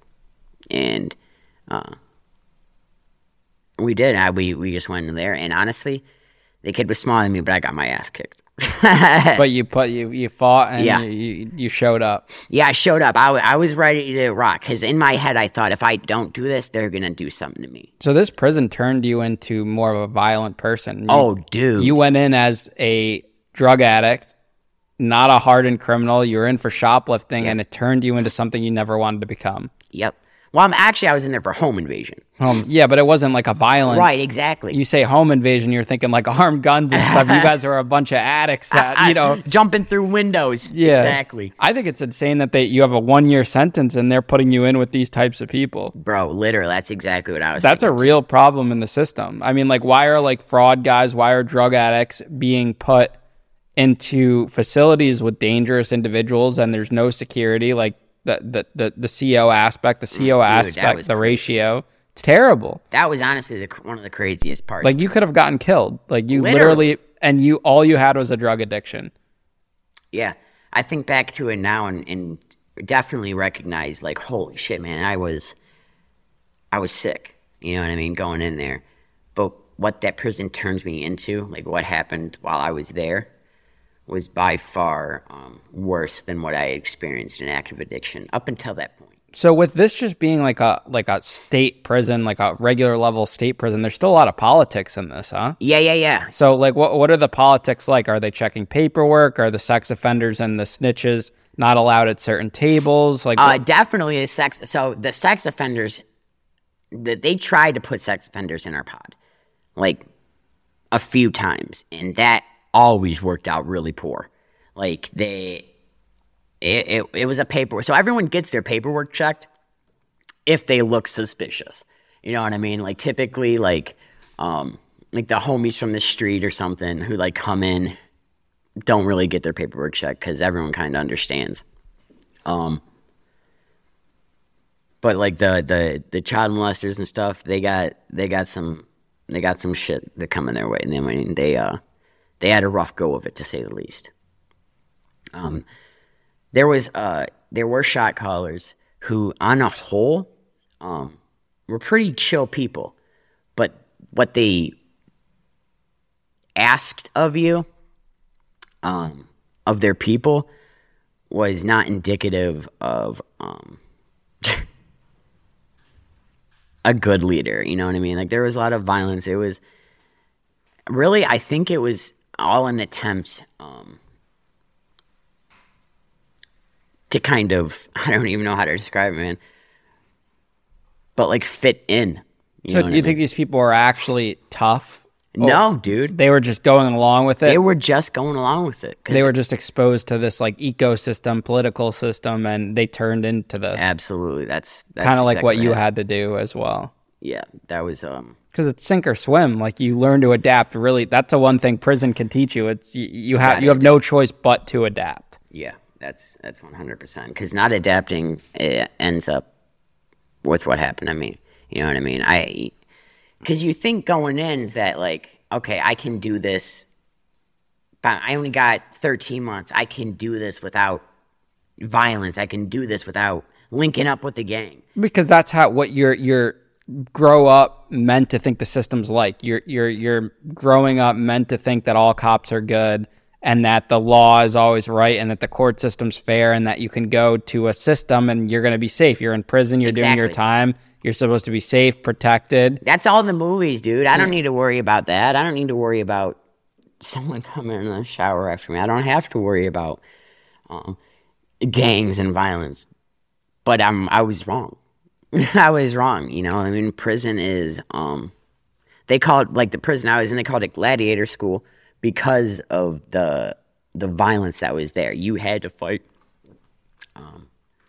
and uh, we did. I, we we just went in there, and honestly, the kid was smaller than me, but I got my ass kicked. <laughs> but you put you you fought and Yeah. you, you showed up. Yeah, I showed up. I, I was ready to rock because in my head I thought if I don't do this, they're gonna do something to me. So this prison turned you into more of a violent person. You- Oh, dude. You went in as a drug addict, not a hardened criminal. You were in for shoplifting, and it turned you into something you never wanted to become. Yep. Well, I'm actually I was in there for home invasion. Um, yeah, but it wasn't like a violent. Right. Exactly. You say home invasion, you're thinking like armed guns and stuff. You guys are a bunch of addicts <laughs> that you know. jumping through windows. Yeah, Exactly. I think it's insane that they you have a one year sentence and they're putting you in with these types of people. Bro, literally, that's exactly what I was. That's a real problem in the system. I mean, like, why are like fraud guys, why are drug addicts being put into facilities with dangerous individuals and there's no security? Like the the the, the CO aspect, the CO mm, that aspect, the crazy. ratio. It's terrible. That was honestly the, one of the craziest parts. Like you could have gotten killed. Like you Literally. literally, and you all you had was a drug addiction. yeah, I think back to it now and, and definitely recognize like, holy shit, man, I was, I was sick. You know what I mean, going in there. But what that prison turns me into, like what happened while I was there, was by far um, worse than what I experienced in active addiction up until that point. So with this just being like a like a state prison, like a regular level state prison, there's still a lot of politics in this, huh? Yeah, yeah, yeah. So like what what are the politics like? Are they checking paperwork? Are the sex offenders and the snitches not allowed at certain tables? Like Uh, definitely the sex. So the sex offenders, that they tried to put sex offenders in our pod, like a few times, and that always worked out really poor. Like they, it, it, it was a paperwork. So everyone gets their paperwork checked if they look suspicious. You know what I mean? Like typically, like, um, like the homies from the street or something who like come in don't really get their paperwork checked because everyone kind of understands. Um, but like the the the child molesters and stuff, they got they got some they got some shit that coming their way, and then mean they uh they had a rough go of it to say the least. Um, there was uh there were shot callers who, on a whole, um, were pretty chill people, but what they asked of you, um, of their people, was not indicative of um <laughs> a good leader. You know what I mean? Like there was a lot of violence. It was really, I think it was all an attempt um, to kind of, <laughs> I don't even know how to describe it, man, but like fit in. You so know do you I think these people are actually tough? No, dude. They were just going along with it. They were just going along with it. they were just exposed to this like ecosystem, political system, and they turned into this. absolutely. That's, that's Kind of like what exactly you had to do as well. Yeah, that was um. Because it's sink or swim. Like you learn to adapt. Really, that's the one thing prison can teach you. It's you, you have you have no choice but to adapt. Yeah, that's that's one hundred percent. Because not adapting it ends up with what happened to me. You know what I mean? I because you think going in that like, okay, I can do this. But I only got thirteen months. I can do this without violence. I can do this without linking up with the gang. because that's how what you're you're grow up meant to think the system's like you're you're you're growing up meant to think that all cops are good and that the law is always right and that the court system's fair and that you can go to a system and you're going to be safe you're in prison you're doing your time you're supposed to be safe protected That's all the movies, dude. I don't need to worry about that. I don't need to worry about someone <laughs> coming in the shower after me. I don't have to worry about um, gangs and violence. But I'm I was wrong. <laughs> I was wrong. You know, I mean, prison is um, they call it like the prison I was in. They called it gladiator school, because of the the violence that was there. You had to fight.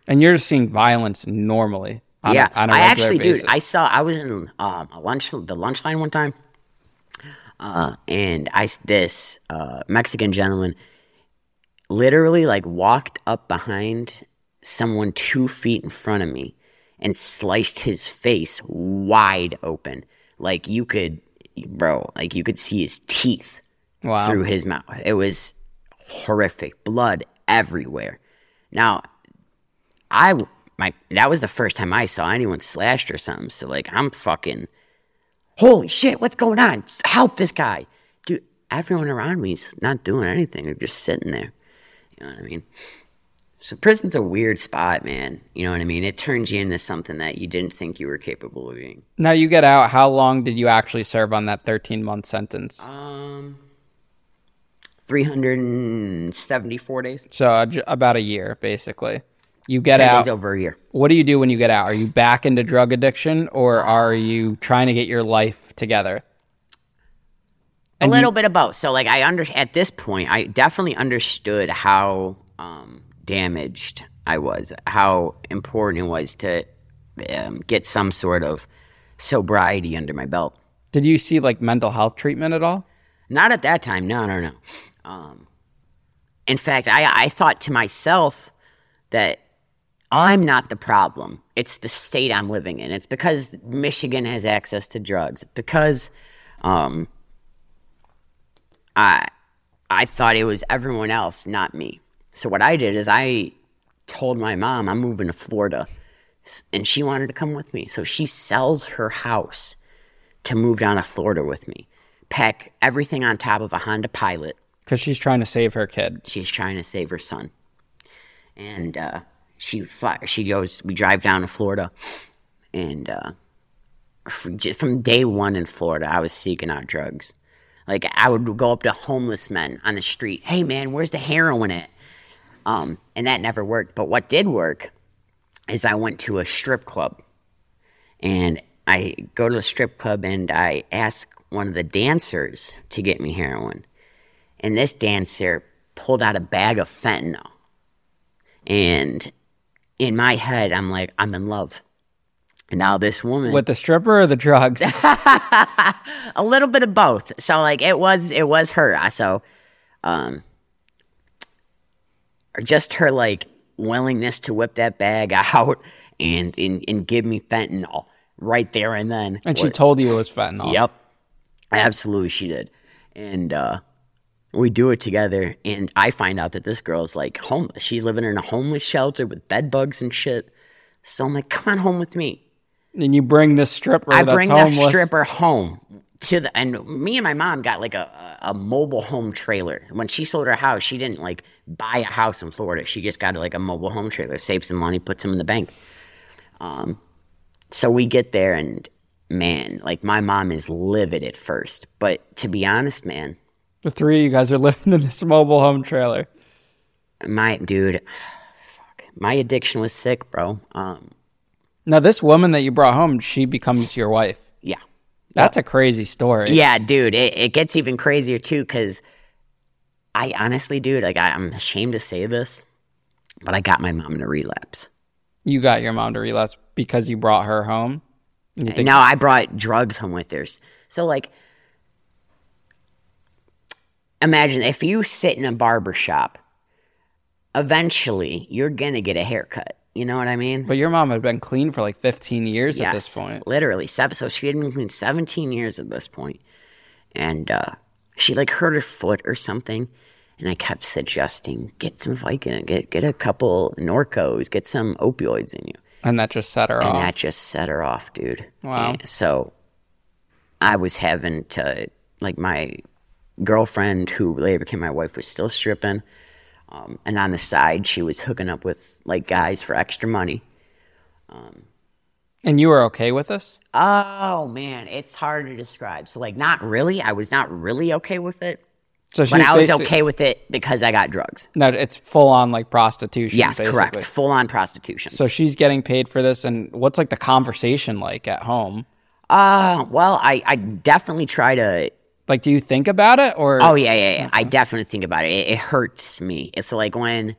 And you're seeing violence normally. On yeah, a, on a I actually, basis. dude, I saw. I was in um, a lunch, the lunch line one time, uh, and I this uh, Mexican gentleman literally like walked up behind someone two feet in front of me and sliced his face wide open, like you could, bro, like you could see his teeth Wow. through his mouth. It was horrific, blood everywhere. Now, I my that was the first time I saw anyone slashed or something. So like I'm fucking holy shit, what's going on? Help this guy. Dude, everyone around me's not doing anything. They're just sitting there. You know what I mean? So prison's a weird spot, man. You know what I mean? It turns you into something that you didn't think you were capable of being. Now you get out. How long did you actually serve on that 13 month sentence? Um 374 days. so uh, j- about a year, basically. You get 10 out. days over a year. What do you do when you get out? Are you back into drug addiction, or are you trying to get your life together? a little bit of both. So like I under at this point, I definitely understood how um, damaged I was, how important it was to um, get some sort of sobriety under my belt. Did you see like mental health treatment at all? Not at that time. No, no, no. Um, in fact, I, I thought to myself that I'm not the problem. It's the state I'm living in. It's because Michigan has access to drugs. It's because um, I I thought it was everyone else, not me. So what I did is I told my mom I'm moving to Florida, and she wanted to come with me. So she sells her house to move down to Florida with me. Pack everything on top of a Honda Pilot. Because she's trying to save her kid. She's trying to save her son, and uh, she fly, she goes. We drive down to Florida, and uh, from day one in Florida, I was seeking out drugs. Like I would go up to homeless men on the street. Hey man, where's the heroin at? Um, and that never worked. But what did work is I went to a strip club, and I go to the strip club and I ask one of the dancers to get me heroin, and this dancer pulled out a bag of fentanyl, and in my head, I'm like, I'm in love. And now this woman With the stripper or the drugs? <laughs> <laughs> a little bit of both. So like it was it was her. So um or just her like willingness to whip that bag <laughs> out and and, and give me fentanyl right there and then. and she was- told you it was fentanyl. Yep. Absolutely she did. And uh we do it together and I find out that this girl's like homeless. She's living in a homeless shelter with bed bugs and shit. So I'm like, come on home with me. And you bring this stripper home. I bring homeless. the stripper home to the and me and my mom got like a, a mobile home trailer. When she sold her house, she didn't like buy a house in Florida. She just got like a mobile home trailer, saved some money, put some in the bank. Um, so we get there and man, like my mom is livid at first, but to be honest, man, The three of you guys are <laughs> living in this mobile home trailer. my dude, fuck, my addiction was sick, bro. Um, Now, this woman that you brought home, she becomes your wife. That's a crazy story. Yeah, dude, it, it gets even crazier too because I honestly, dude, like I, I'm ashamed to say this, but I got my mom to relapse. You got your mom to relapse because you brought her home. You think- no, I brought drugs home with her. So, like, imagine if you sit in a barber shop, eventually you're gonna get a haircut. You know what I mean? But your mom had been clean for like 15 years at this point. Literally, seven. So she had been clean 17 years at this point, and uh, she like hurt her foot or something. And I kept suggesting get some Vicodin, get get a couple Norcos, get some opioids in you, And that just set her and off. And that just set her off, dude. Wow. And so I was having to like my girlfriend, who later became my wife, was still stripping, um, and on the side she was hooking up with like guys for extra money. and you were okay with this? Oh man, it's hard to describe. So like not really. I was not really okay with it. So she But I was okay with it because I got drugs. No, it's full on like prostitution. Yes, basically. correct. Full on prostitution. So she's getting paid for this, and what's like the conversation like at home? Uh well, I, I definitely try to Like, do you think about it or? Oh yeah, yeah, yeah. I definitely think about it. it. It hurts me. It's like when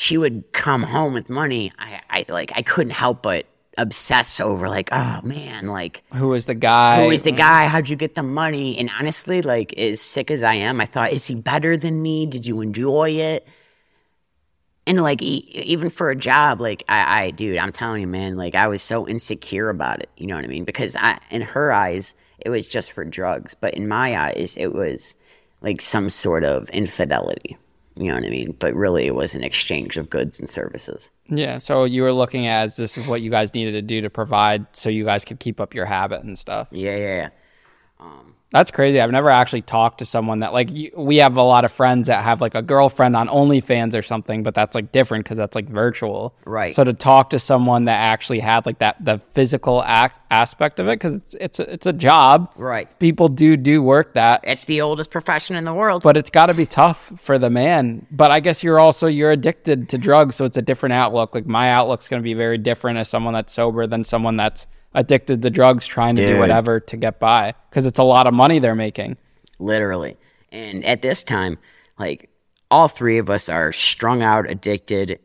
she would come home with money, I, I like I couldn't help but obsess over like, oh man, like who was the guy? who is the guy? How'd you get the money? And honestly, like as sick as I am, I thought, is he better than me? Did you enjoy it? And like e- even for a job, like I, I, dude, I'm telling you, man, like I was so insecure about it. You know what I mean? Because I, in her eyes, it was just for drugs, but in my eyes, it was like some sort of infidelity. You know what I mean? But really, it was an exchange of goods and services. Yeah. So you were looking at as this is what you guys needed to do to provide so you guys could keep up your habit and stuff. Yeah, yeah, yeah. Um, That's crazy. I've never actually talked to someone that like you, we have a lot of friends that have like a girlfriend on OnlyFans or something, but that's like different because that's like virtual. Right. So to talk to someone that actually had like that the physical act, aspect of it because it's it's a, it's a job. Right. People do do work that, It's the oldest profession in the world. but it's got to be tough for the man. But I guess you're also you're addicted to drugs, so it's a different outlook. Like my outlook's going to be very different as someone that's sober than someone that's addicted to drugs trying to do whatever to get by because it's a lot of money they're making. literally. And at this time, like all three of us are strung out, addicted,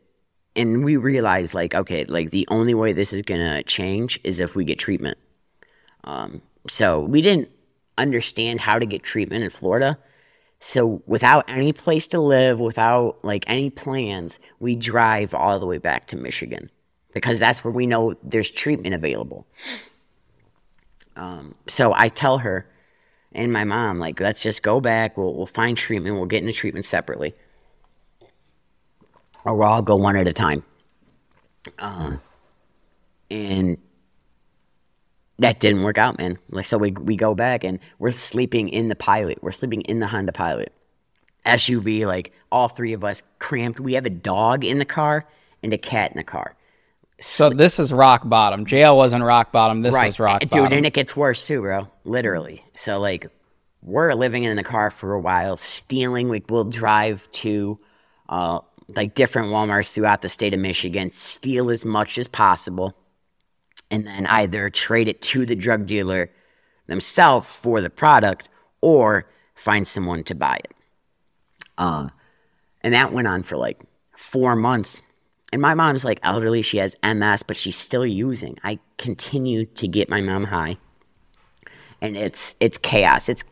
and we realize like, okay, like the only way this is gonna change is if we get treatment. Um, so we didn't understand how to get treatment in Florida. So without any place to live, without like any plans, we drive all the way back to Michigan because that's where we know there's treatment available. Um, so I tell her and my mom, like, let's just go back. We'll we'll find treatment. We'll get into treatment separately, or we'll all go one at a time. Uh, and that didn't work out, man. Like, so we we go back and we're sleeping in the pilot. We're sleeping in the Honda Pilot SUV. Like all three of us cramped. We have a dog in the car and a cat in the car. So this is rock bottom. Jail wasn't rock bottom. This was rock dude, bottom. Dude, and it gets worse too, bro. Literally. So like, we're living in the car for a while, stealing. Like, we'll drive to uh, like different WalMarts throughout the state of Michigan, steal as much as possible, and then either trade it to the drug dealer themselves for the product, or find someone to buy it. Uh, and that went on for like four months. And my mom's like elderly, she has MS, but she's still using. I continue to get my mom high. And it's it's chaos. It's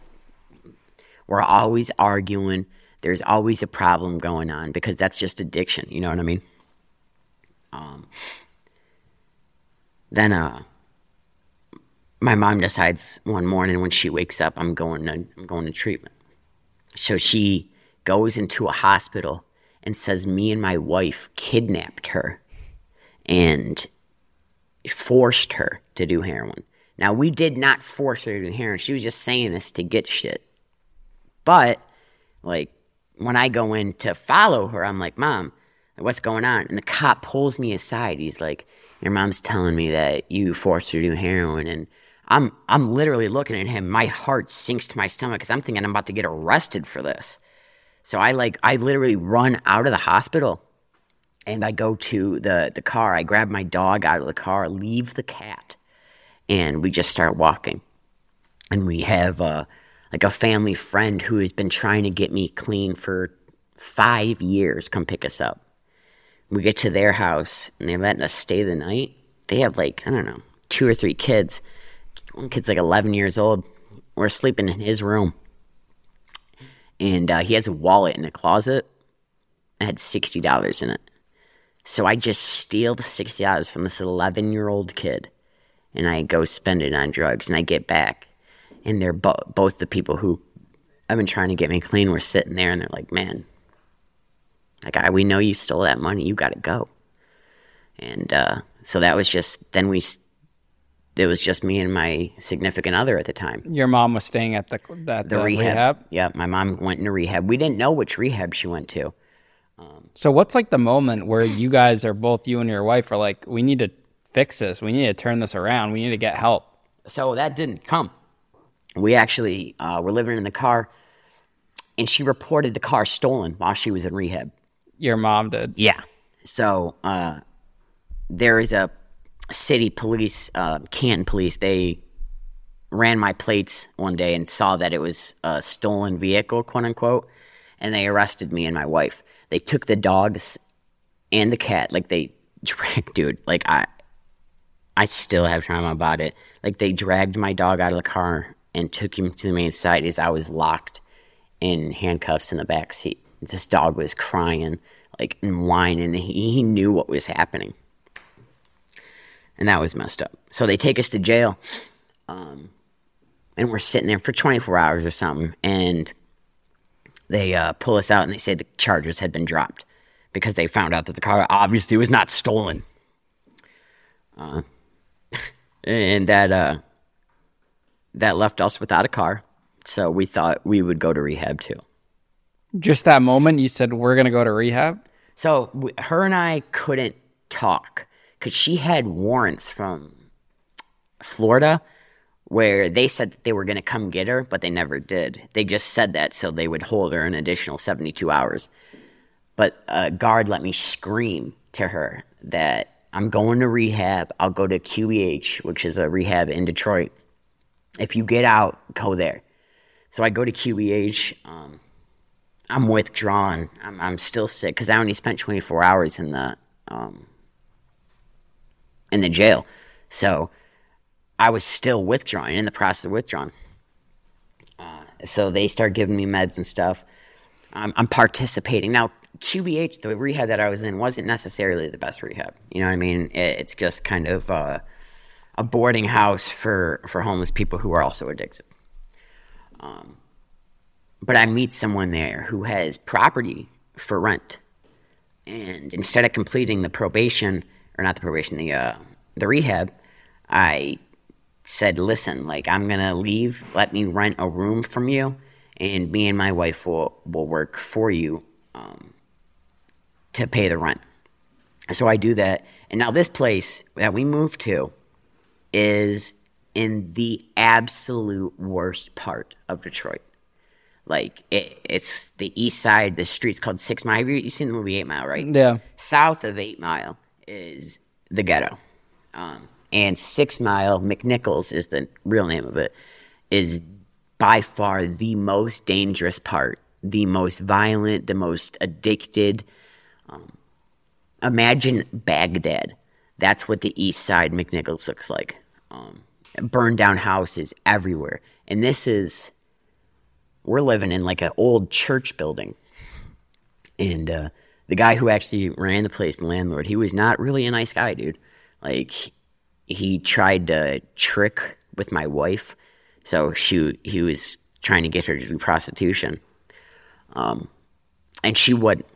we're always arguing. There's always a problem going on because that's just addiction, you know what I mean? Um then uh my mom decides one morning when she wakes up, I'm going to I'm going to treatment. So she goes into a hospital and says me and my wife kidnapped her and forced her to do heroin. Now we did not force her to do heroin. She was just saying this to get shit. But like when I go in to follow her, I'm like, "Mom, what's going on?" And the cop pulls me aside. He's like, "Your mom's telling me that you forced her to do heroin." And I'm I'm literally looking at him. My heart sinks to my stomach because I'm thinking I'm about to get arrested for this. So I like I literally run out of the hospital and I go to the the car. I grab my dog out of the car, leave the cat, and we just start walking. And we have uh, like a family friend who has been trying to get me clean for five years come pick us up. We get to their house and they're letting us stay the night. They have like I don't know two or three kids. One kid's like 11 years old. We're sleeping in his room and uh, he has a wallet in a closet. It had sixty dollars in it. So I just steal the sixty dollars from this eleven year old kid, and I go spend it on drugs. And I get back, and they're bo- both the people who I've been trying to get me clean were sitting there, and they're like, "Man, like I, we know you stole that money. You got to go." And uh, so that was just then we. It was just me and my significant other at the time Your mom was staying at the at the the rehab. rehab. Yeah, my mom went into rehab. We didn't know which rehab she went to. So what's like the moment where you guys are both you and your wife are like, we need to fix this. We need to turn this around. We need to get help. So that didn't come. We actually uh, were living in the car, and she reported the car stolen while she was in rehab. Your mom did. Yeah. So uh, there is a city police, uh, Canton police. They ran my plates one day and saw that it was a stolen vehicle, quote unquote, and they arrested me and my wife. They took the dogs and the cat, like they <laughs> dragged, dude. Like I, I still have trauma about it. Like they dragged my dog out of the car and took him to the main site as I was locked in handcuffs in the back seat. This dog was crying, like and whining. He, he knew what was happening, and that was messed up. So they take us to jail, um, and we're sitting there for 24 hours or something, and they uh, pull us out and they say the charges had been dropped because they found out that the car obviously was not stolen. Uh, <laughs> and that uh, that left us without a car. So we thought we would go to rehab too. Just that moment, you said we're gonna go to rehab. So w- her and I couldn't talk because she had warrants from Florida where they said they were going to come get her, but they never did. They just said that so they would hold her an additional 72 hours. But a guard let me scream to her that I'm going to rehab. I'll go to QBH, which is a rehab in Detroit. If you get out, go there. So I go to QBH. Um, I'm withdrawn. I'm, I'm still sick because I only spent 24 hours in the um, in the jail. So I was still withdrawing, in the process of withdrawing. Uh, so they start giving me meds and stuff. I'm, I'm participating now. QBH, the rehab that I was in, wasn't necessarily the best rehab. You know what I mean? It, it's just kind of uh, a boarding house for for homeless people who are also addicted. Um, but I meet someone there who has property for rent, and instead of completing the probation or not the probation, the uh, the rehab, I said, "Listen, like I'm gonna leave. Let me rent a room from you, and me and my wife will will work for you um, to pay the rent." So I do that, and now this place that we moved to is in the absolute worst part of Detroit. Like it, it's the east side. The street's called Six Mile. You, you seen the movie Eight Mile, right? Yeah. South of Eight Mile is the ghetto, um, and Six Mile McNichols is the real name of it. Is by far the most dangerous part, the most violent, the most addicted. Um, imagine Baghdad. That's what the east side McNichols looks like. Um, burned down houses everywhere, and this is we're living in like an old church building. And uh, the guy who actually ran the place, the landlord, he was not really a nice guy, dude. Like he tried to trick with my wife, so she he was trying to get her to do prostitution, um, and she wouldn't.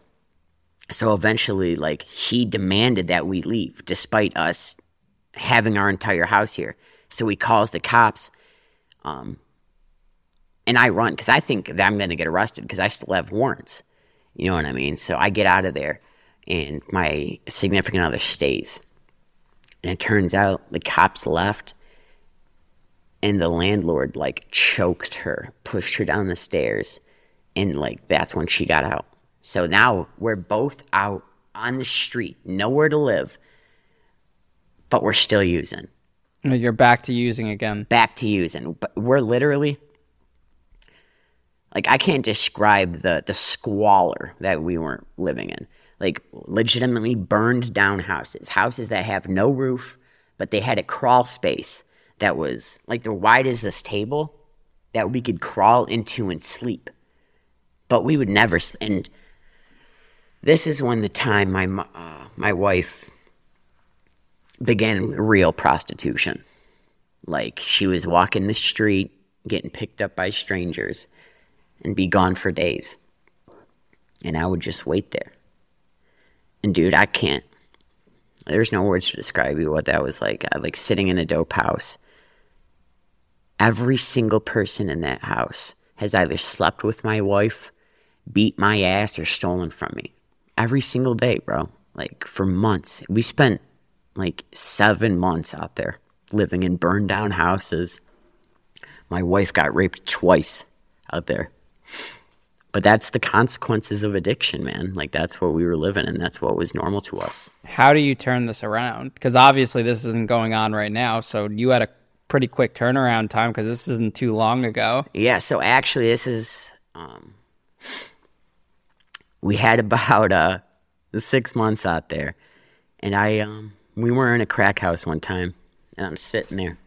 So eventually, like he demanded that we leave, despite us having our entire house here. So he calls the cops. Um, and I run because I think that I'm going to get arrested because I still have warrants. You know what I mean? So I get out of there, and my significant other stays. And it turns out the cops left, and the landlord like choked her, pushed her down the stairs, and like that's when she got out. So now we're both out on the street, nowhere to live, but we're still using. You're back to using again. Back to using. But we're literally like I can't describe the the squalor that we weren't living in. Like legitimately burned down houses, houses that have no roof, but they had a crawl space that was like the wide as this table that we could crawl into and sleep. But we would never. And this is when the time my uh, my wife began real prostitution. Like she was walking the street, getting picked up by strangers and be gone for days. And I would just wait there. And dude, I can't. There's no words to describe you what that was like. I like sitting in a dope house. Every single person in that house has either slept with my wife, beat my ass, or stolen from me. Every single day, bro. Like for months. We spent like seven months out there living in burned down houses. My wife got raped twice out there. But that's the consequences of addiction, man. Like that's what we were living and that's what was normal to us. How do you turn this around? Because obviously this isn't going on right now. So you had a pretty quick turnaround time because this isn't too long ago. Yeah, so actually, this is um, we had <laughs> about uh six months out there, and I um we were in a crack house one time, and I'm sitting there,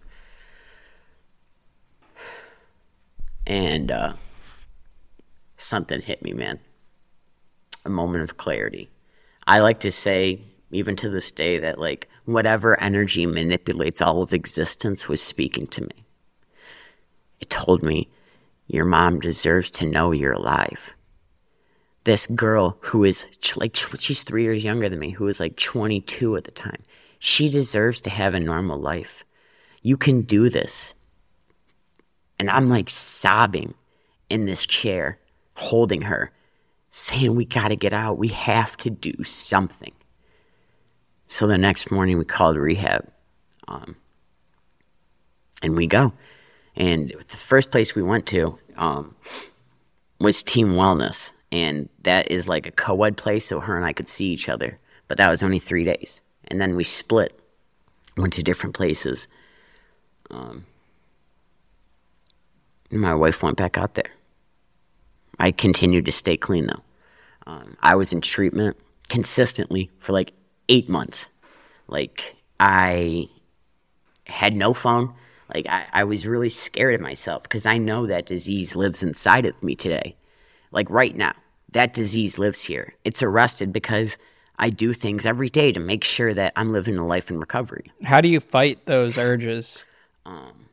<sighs> and uh, something hit me, man. A moment of clarity. I like to say, even to this day, that like whatever energy manipulates all of existence was speaking to me. It told me, your mom deserves to know you're alive. This girl who is like, she's three years younger than me, who was like 22 at the time, she deserves to have a normal life. You can do this. And I'm like sobbing in this chair, holding her, saying, We got to get out. We have to do something. So the next morning, we called rehab. Um, and we go. And the first place we went to um, was Team Wellness. And that is like a co ed place, so her and I could see each other. But that was only three days. And then we split, went to different places. Um, my wife went back out there. I continued to stay clean though. Um, I was in treatment consistently for like eight months. Like I had no phone. Like I, I was really scared of myself because I know that disease lives inside of me today. Like right now, that disease lives here. It's arrested because I do things every day to make sure that I'm living a life in recovery. How do you fight those urges? Um,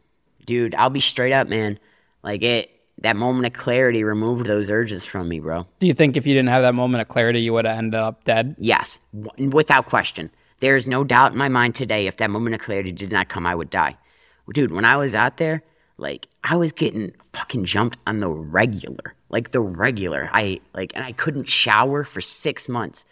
dude, I'll be straight up, man. Like it, that moment of clarity removed those urges from me, bro. Do you think if you didn't have that moment of clarity, you would have ended up dead? Yes, w- without question. There is no doubt in my mind today if that moment of clarity did not come, I would die. Dude, when I was out there, like I was getting fucking jumped on the regular, like the regular. I like, and I couldn't shower for six months.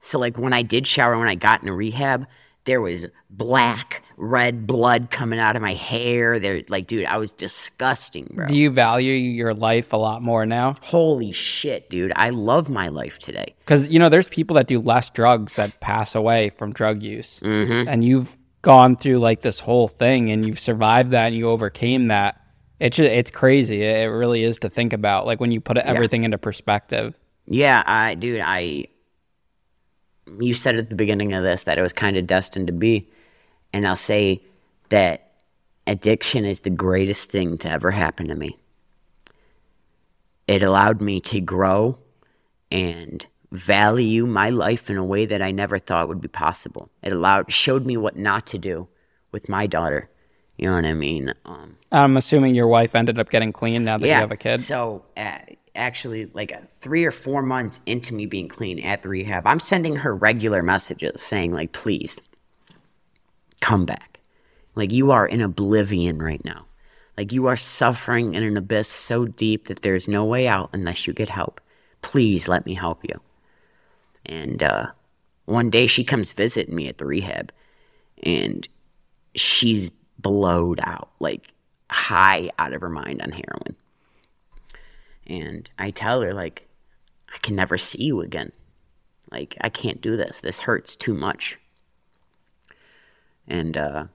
So like when I did shower, when I got into rehab, there was black, red blood coming out of my hair. There, like, dude, I was disgusting, bro. Do you value your life a lot more now? Holy shit, dude! I love my life today. Because you know, there's people that do less drugs that pass away from drug use, mm-hmm. and you've gone through like this whole thing, and you've survived that, and you overcame that. It's just, it's crazy. It really is to think about, like when you put everything yeah. into perspective. Yeah, I, dude, I you said at the beginning of this that it was kind of destined to be. And I'll say that addiction is the greatest thing to ever happen to me. It allowed me to grow and value my life in a way that I never thought would be possible. It allowed showed me what not to do with my daughter. You know what I mean? Um, I'm assuming your wife ended up getting clean now that yeah, you have a kid. So uh, actually like three or four months into me being clean at the rehab, I'm sending her regular messages saying like, please come back. Like you are in oblivion right now. Like you are suffering in an abyss so deep that there's no way out unless you get help. Please let me help you. And uh, one day she comes visit me at the rehab and she's blowed out, like high out of her mind on heroin. And I tell her, like, I can never see you again. Like, I can't do this. This hurts too much. And uh,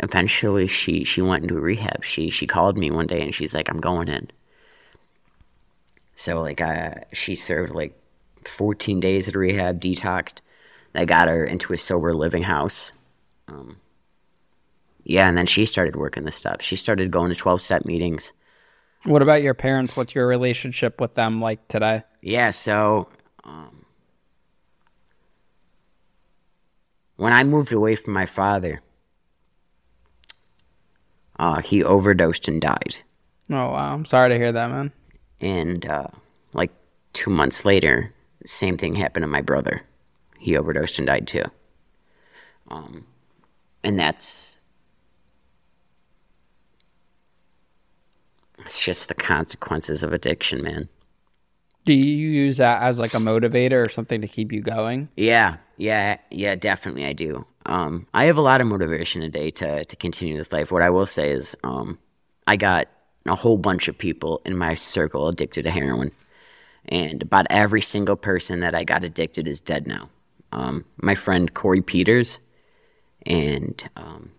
eventually she, she went into rehab. She, she called me one day and she's like, I'm going in. So, like, I, she served like 14 days at rehab, detoxed. I got her into a sober living house. Um, yeah, and then she started working this stuff. She started going to 12 step meetings. What about your parents? What's your relationship with them like today? Yeah, so um, when I moved away from my father, uh, he overdosed and died. Oh wow, I'm sorry to hear that, man. And uh, like two months later, same thing happened to my brother. He overdosed and died too. Um, and that's It's just the consequences of addiction, man. Do you use that as like a motivator or something to keep you going? Yeah, yeah, yeah, definitely I do. Um, I have a lot of motivation today to to continue this life. What I will say is, um, I got a whole bunch of people in my circle addicted to heroin, and about every single person that I got addicted is dead now. Um, my friend Corey Peters and um,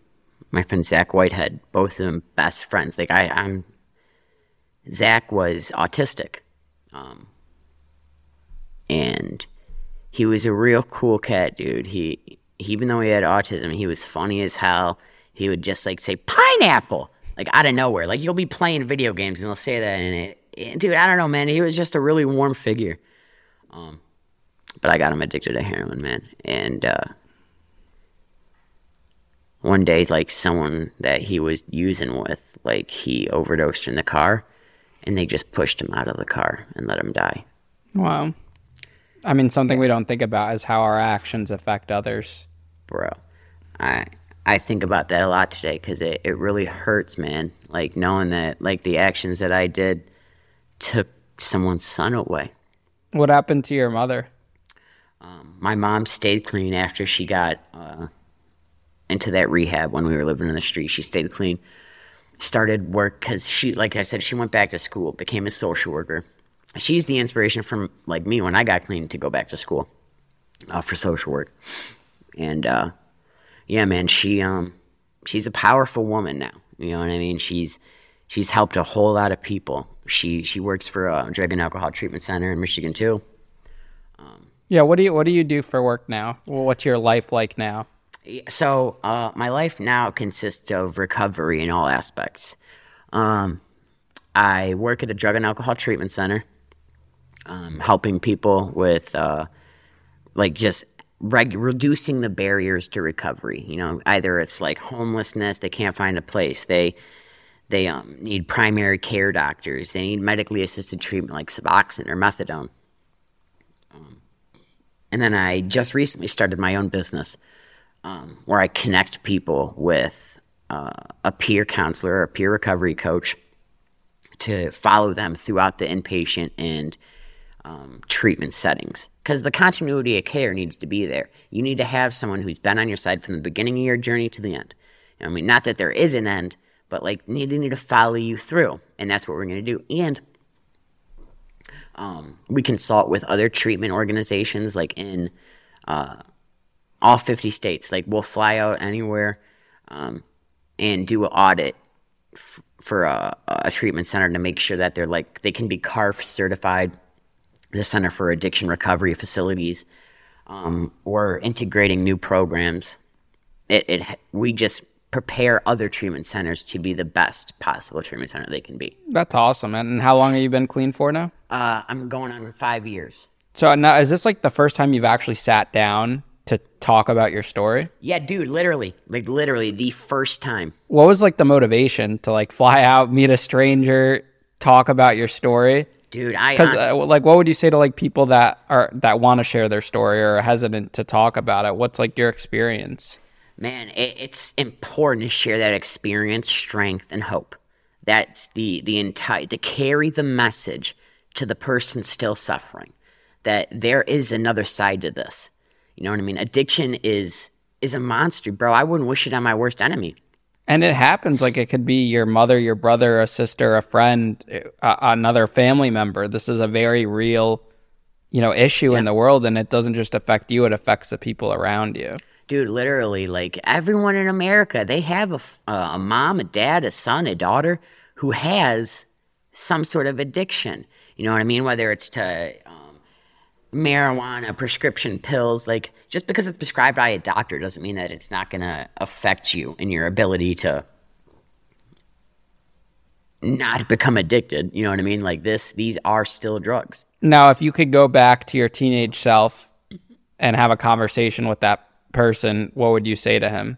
my friend Zach Whitehead, both of them best friends. Like I, I'm Zach was autistic, um, and he was a real cool cat, dude. He, even though he had autism, he was funny as hell. He would just like say pineapple like out of nowhere. Like you'll be playing video games and he'll say that, and it, it, dude, I don't know, man. He was just a really warm figure. Um, but I got him addicted to heroin, man, and. uh one day like someone that he was using with like he overdosed in the car and they just pushed him out of the car and let him die Wow. I mean, something we don't think about is how our actions affect others. bro i i think about that a lot today because it, it really hurts man like knowing that like the actions that i did took someone's son away What happened to your mother? my mom stayed clean after she got uh, into that rehab when we were living in the street. She stayed clean, started work because she, like I said, she went back to school, became a social worker. She's the inspiration from like me when I got clean to go back to school uh, for social work. And uh, yeah, man, she um she's a powerful woman now. You know what I mean? She's she's helped a whole lot of people. She she works for a drug and alcohol treatment center in Michigan too. Yeah. What do you What do you do for work now? What's your life like now? So uh, my life now consists of recovery in all aspects. Um, I work at a drug and alcohol treatment center, um, helping people with uh, like just reg- reducing the barriers to recovery. You know, either it's like homelessness, they can't find a place, they they um, need primary care doctors, they need medically assisted treatment like Suboxone or methadone. Um, and then I just recently started my own business um, where I connect people with uh, a peer counselor or a peer recovery coach to follow them throughout the inpatient and um, treatment settings. Because the continuity of care needs to be there. You need to have someone who's been on your side from the beginning of your journey to the end. I mean, not that there is an end, but like they need to follow you through, and that's what we're going to do. And um, we consult with other treatment organizations, like in uh, all 50 states. Like we'll fly out anywhere um, and do an audit f- for a, a treatment center to make sure that they're like they can be CARF certified, the Center for Addiction Recovery Facilities. Um, we're integrating new programs. It, it we just prepare other treatment centers to be the best possible treatment center they can be. That's awesome. man. And how long have you been clean for now? Uh, I'm going on five years. So now, is this like the first time you've actually sat down to talk about your story? Yeah, dude, literally, like literally the first time. What was like the motivation to like fly out, meet a stranger, talk about your story? Dude, I Because uh, like, what would you say to like people that are that want to share their story or are hesitant to talk about it? What's like your experience? man, it, it's important to share that experience, strength, and hope. That's the the entire to carry the message to the person still suffering that there is another side to this. You know what I mean? Addiction is is a monster, bro. I wouldn't wish it on my worst enemy. And it happens like it could be your mother, your brother, a sister, a friend, uh, another family member. This is a very real, you know, issue in the world, and it doesn't just affect you; it affects the people around you. Dude, literally, like everyone in America, they have a, a mom, a dad, a son, a daughter who has some sort of addiction. You know what I mean? Whether it's to marijuana, prescription pills, like just because it's prescribed by a doctor doesn't mean that it's not going to affect you and your ability to not become addicted. You know what I mean? Like this, these are still drugs. Now, if you could go back to your teenage self and have a conversation with that person, what would you say to him?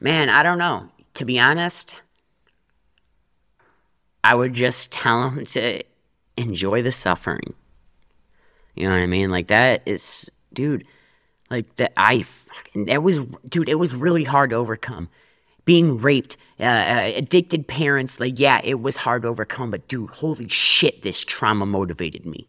Man, I don't know. To be honest, I would just tell him to enjoy the suffering. You know what I mean? Like that is, dude. Like that, I fucking that was, dude. It was really hard to overcome. Being raped, uh, uh, addicted parents. Like, yeah, it was hard to overcome. But dude, holy shit, this trauma motivated me.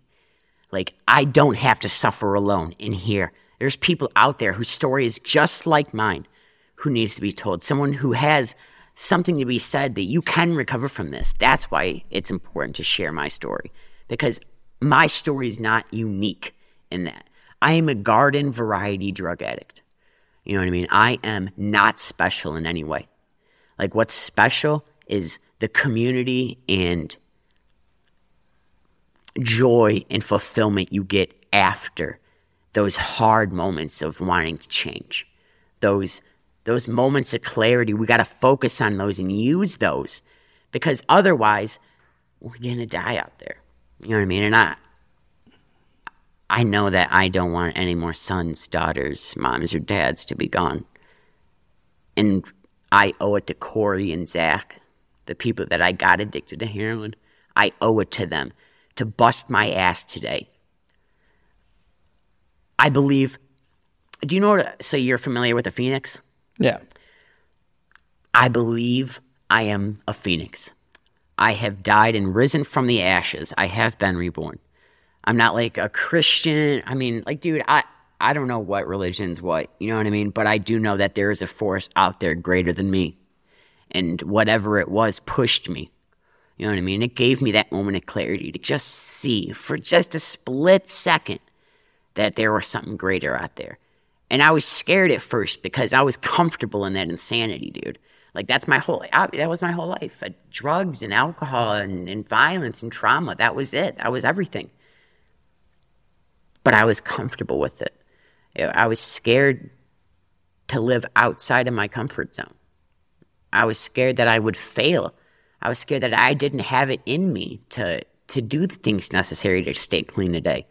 Like, I don't have to suffer alone in here. There's people out there whose story is just like mine who needs to be told. Someone who has something to be said that you can recover from this. That's why it's important to share my story because my story is not unique in that. I am a garden variety drug addict. You know what I mean? I am not special in any way. Like, what's special is the community and joy and fulfillment you get after those hard moments of wanting to change. Those those moments of clarity, we got to focus on those and use those because otherwise we're going to die out there. You know what I mean? And I I know that I don't want any more sons, daughters, moms, or dads to be gone. And I owe it to Corey and Zach, the people that I got addicted to heroin. I owe it to them to bust my ass today. I believe. Do you know what? So you're familiar with the Phoenix? Yeah. I believe I am a Phoenix. I have died and risen from the ashes. I have been reborn. I'm not like a Christian. I mean, like, dude, I, I don't know what religion's what, you know what I mean? But I do know that there is a force out there greater than me. And whatever it was pushed me. You know what I mean? It gave me that moment of clarity to just see for just a split second that there was something greater out there. And I was scared at first because I was comfortable in that insanity, dude. Like that's my whole I, that was my whole life. Uh, drugs and alcohol and, and violence and trauma. That was it. That was everything but I was comfortable with it. I was scared to live outside of my comfort zone. I was scared that I would fail. I was scared that I didn't have it in me to to do the things necessary to stay clean today.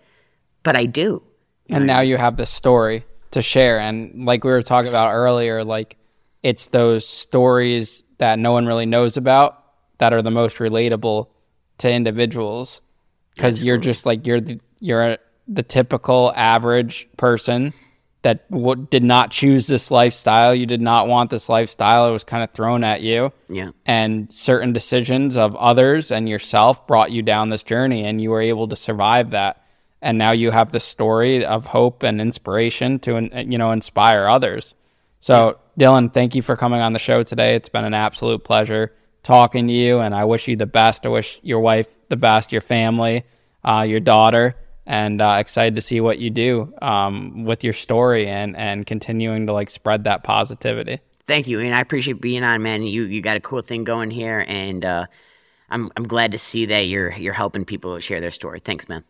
But I do. And now you have the story to share and like we were talking about earlier like it's those stories that no one really knows about that are the most relatable to individuals cuz you're just like you're the, you're the typical average person that w- did not choose this lifestyle. You did not want this lifestyle. It was kind of thrown at you. Yeah. And certain decisions of others and yourself brought you down this journey, and you were able to survive that. And now you have the story of hope and inspiration to, you know, inspire others. So. Dylan, thank you for coming on the show today. It's been an absolute pleasure talking to you, and I wish you the best. I wish your wife the best, your family, uh, your daughter and uh, excited to see what you do um, with your story and and continuing to like spread that positivity. Thank you, and I appreciate being on, man. You you got a cool thing going here, and uh, I'm I'm glad to see that you're you're helping people share their story. Thanks, man.